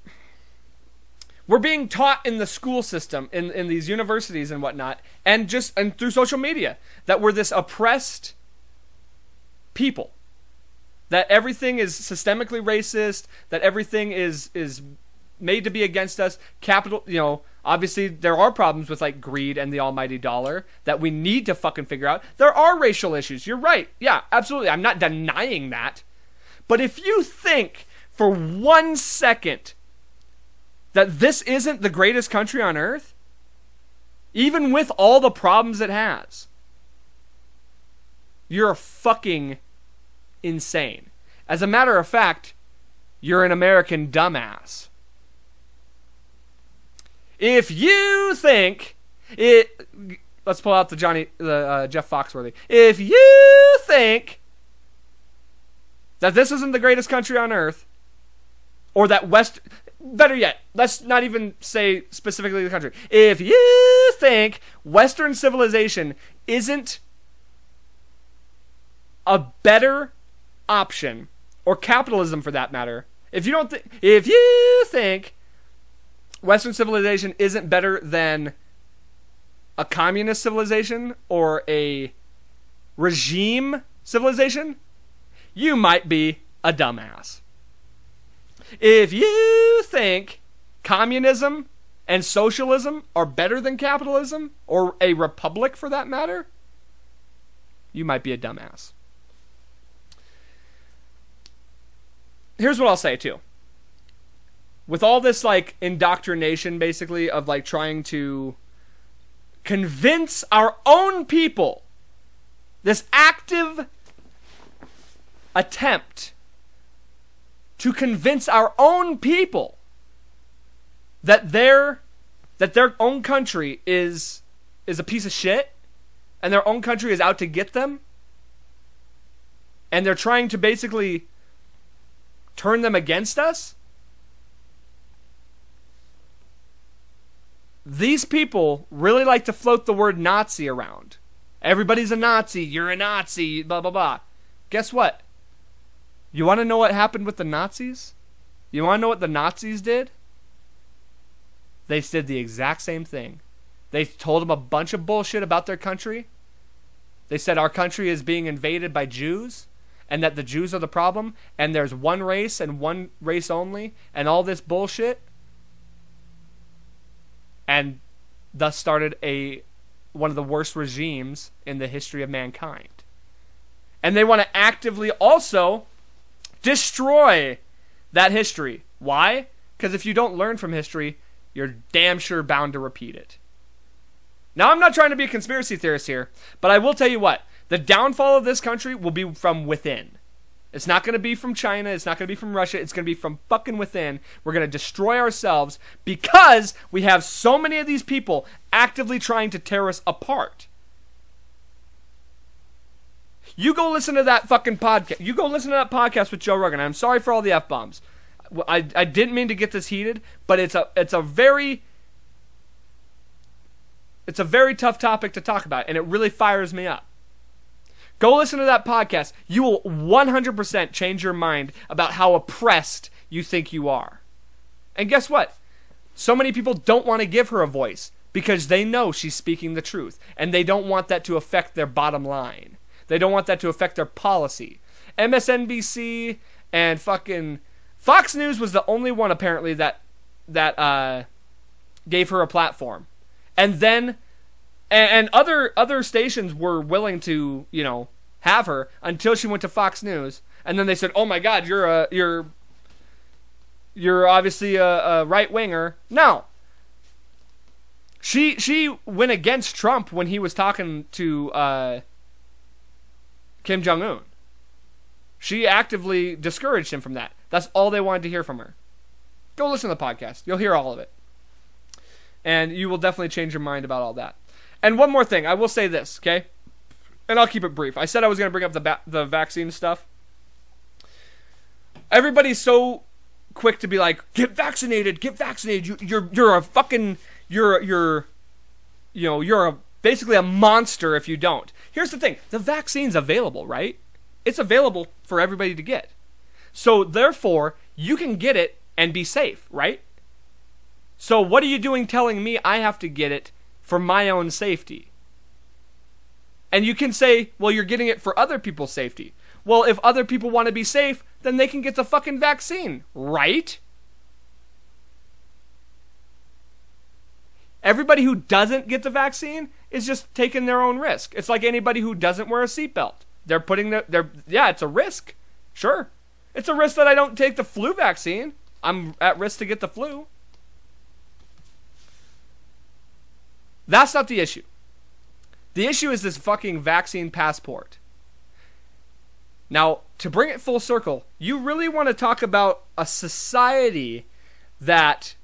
we're being taught in the school system, in, in these universities and whatnot, and just and through social media that we're this oppressed people. that everything is systemically racist, that everything is is made to be against us. Capital, you know, obviously there are problems with like greed and the almighty dollar that we need to fucking figure out. There are racial issues. You're right. Yeah, absolutely. I'm not denying that. But if you think for one second that this isn't the greatest country on earth, even with all the problems it has, you're fucking insane. As a matter of fact, you're an American dumbass. If you think it, let's pull out the Johnny, the uh, Jeff Foxworthy. If you think that this isn't the greatest country on earth, or that West, better yet, let's not even say specifically the country. If you think Western civilization isn't a better option, or capitalism for that matter, if you don't think, if you think Western civilization isn't better than a communist civilization or a regime civilization, you might be a dumbass. If you think communism and socialism are better than capitalism, or a republic for that matter, you might be a dumbass. Here's what I'll say too. With all this like indoctrination basically of like trying to convince our own people this active attempt to convince our own people that their that their own country is is a piece of shit and their own country is out to get them and they're trying to basically turn them against us these people really like to float the word Nazi around. Everybody's a Nazi, you're a Nazi, blah, blah, blah. Guess what? You want to know what happened with the Nazis? You want to know what the Nazis did? They did the exact same thing. They told them a bunch of bullshit about their country. They said our country is being invaded by Jews and that the Jews are the problem and there's one race and one race only and all this bullshit and thus started a one of the worst regimes in the history of mankind. And they want to actively also destroy that history. Why? Because if you don't learn from history, you're damn sure bound to repeat it. Now, I'm not trying to be a conspiracy theorist here, but I will tell you what the downfall of this country will be from within. It's not going to be from China. It's not going to be from Russia. It's going to be from fucking within. We're going to destroy ourselves because we have so many of these people actively trying to tear us apart. You go listen to that fucking podcast. You go listen to that podcast with Joe Rogan. I'm sorry for all the f bombs. I, I didn't mean to get this heated, but it's a it's a very it's a very tough topic to talk about, and it really fires me up. Go listen to that podcast. You will 100% change your mind about how oppressed you think you are. And guess what? So many people don't want to give her a voice because they know she's speaking the truth and they don't want that to affect their bottom line. They don't want that to affect their policy. MSNBC and fucking Fox News was the only one apparently that that uh, gave her a platform. And then and, and other other stations were willing to you know have her until she went to Fox News, and then they said, "Oh my God, you're a you're you're obviously a, a right winger." No, she she went against Trump when he was talking to uh, Kim Jong Un. She actively discouraged him from that. That's all they wanted to hear from her. Go listen to the podcast. You'll hear all of it. And you will definitely change your mind about all that. And one more thing, I will say this, okay? And I'll keep it brief. I said I was going to bring up the ba- the vaccine stuff. Everybody's so quick to be like, "Get vaccinated, get vaccinated. You, you're you're a fucking you're you're you know, you're a basically a monster if you don't." Here's the thing. The vaccine's available, right? It's available for everybody to get. So therefore, you can get it and be safe, right? So what are you doing telling me I have to get it for my own safety. And you can say, well, you're getting it for other people's safety. Well, if other people want to be safe, then they can get the fucking vaccine, right? Everybody who doesn't get the vaccine is just taking their own risk. It's like anybody who doesn't wear a seatbelt. They're putting the they're yeah, it's a risk. Sure. It's a risk that I don't take the flu vaccine. I'm at risk to get the flu. That's not the issue. The issue is this fucking vaccine passport. Now, to bring it full circle, you really want to talk about a society that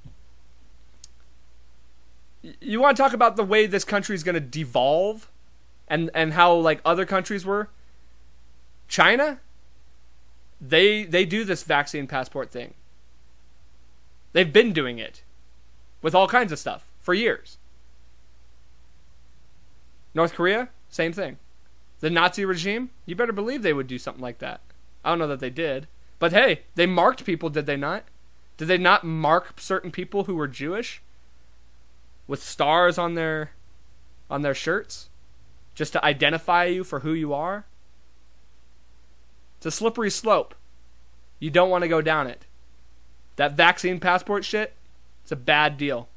you want to talk about the way this country is going to devolve and and how like other countries were China they they do this vaccine passport thing. They've been doing it with all kinds of stuff for years. North Korea, same thing. The Nazi regime, you better believe they would do something like that. I don't know that they did. But hey, they marked people, did they not? Did they not mark certain people who were Jewish with stars on their on their shirts just to identify you for who you are? It's a slippery slope. You don't want to go down it. That vaccine passport shit, it's a bad deal.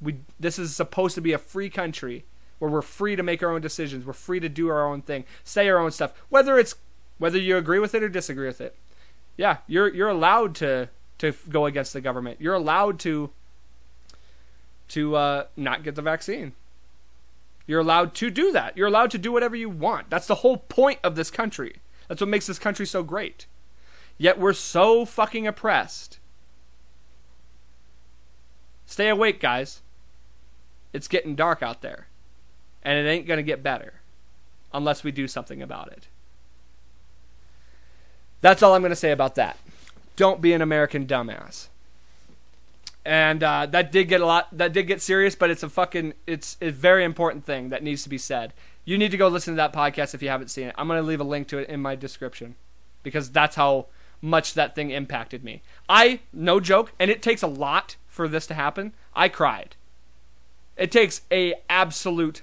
We this is supposed to be a free country where we're free to make our own decisions. We're free to do our own thing, say our own stuff, whether it's whether you agree with it or disagree with it. Yeah, you're you're allowed to to go against the government. You're allowed to to uh, not get the vaccine. You're allowed to do that. You're allowed to do whatever you want. That's the whole point of this country. That's what makes this country so great. Yet we're so fucking oppressed. Stay awake, guys. It's getting dark out there and it ain't going to get better unless we do something about it. That's all I'm going to say about that. Don't be an American dumbass. And uh, that did get a lot. That did get serious, but it's a fucking. It's a very important thing that needs to be said. You need to go listen to that podcast if you haven't seen it. I'm going to leave a link to it in my description because that's how much that thing impacted me. I, no joke, and it takes a lot for this to happen. I cried. It takes a absolute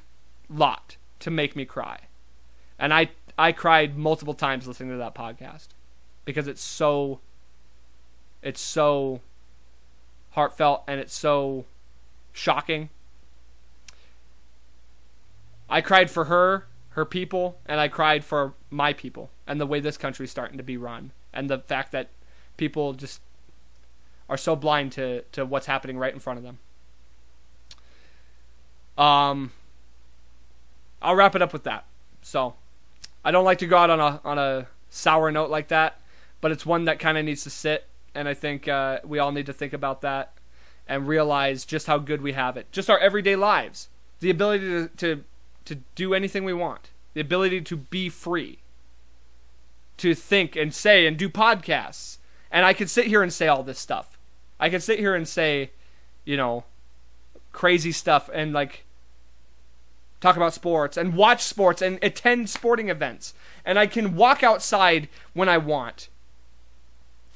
lot to make me cry. And I I cried multiple times listening to that podcast because it's so it's so heartfelt and it's so shocking. I cried for her, her people, and I cried for my people and the way this country's starting to be run and the fact that people just are so blind to, to what's happening right in front of them. Um I'll wrap it up with that. So, I don't like to go out on a on a sour note like that, but it's one that kind of needs to sit, and I think uh, we all need to think about that and realize just how good we have it. Just our everyday lives, the ability to to to do anything we want, the ability to be free, to think and say and do podcasts. And I could sit here and say all this stuff. I could sit here and say, you know, crazy stuff and like talk about sports and watch sports and attend sporting events. And I can walk outside when I want.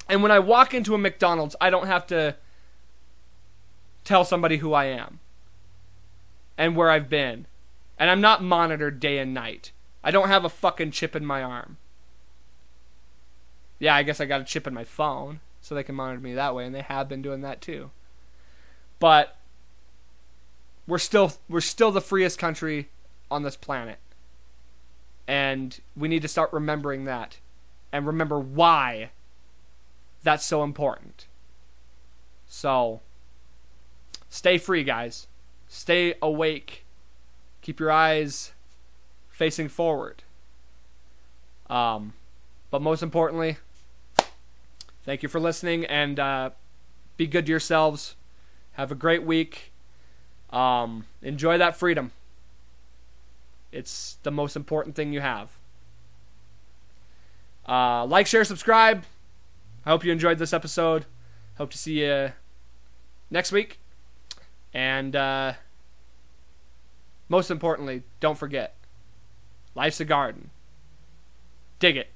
And when I walk into a McDonald's, I don't have to tell somebody who I am and where I've been. And I'm not monitored day and night. I don't have a fucking chip in my arm. Yeah, I guess I got a chip in my phone so they can monitor me that way, and they have been doing that too. But we're still we're still the freest country on this planet. And we need to start remembering that and remember why that's so important. So stay free, guys. Stay awake. Keep your eyes facing forward. Um, but most importantly, thank you for listening and uh, be good to yourselves. Have a great week. Um, enjoy that freedom. It's the most important thing you have. Uh, like, share, subscribe. I hope you enjoyed this episode. Hope to see you next week. And uh, most importantly, don't forget life's a garden. Dig it.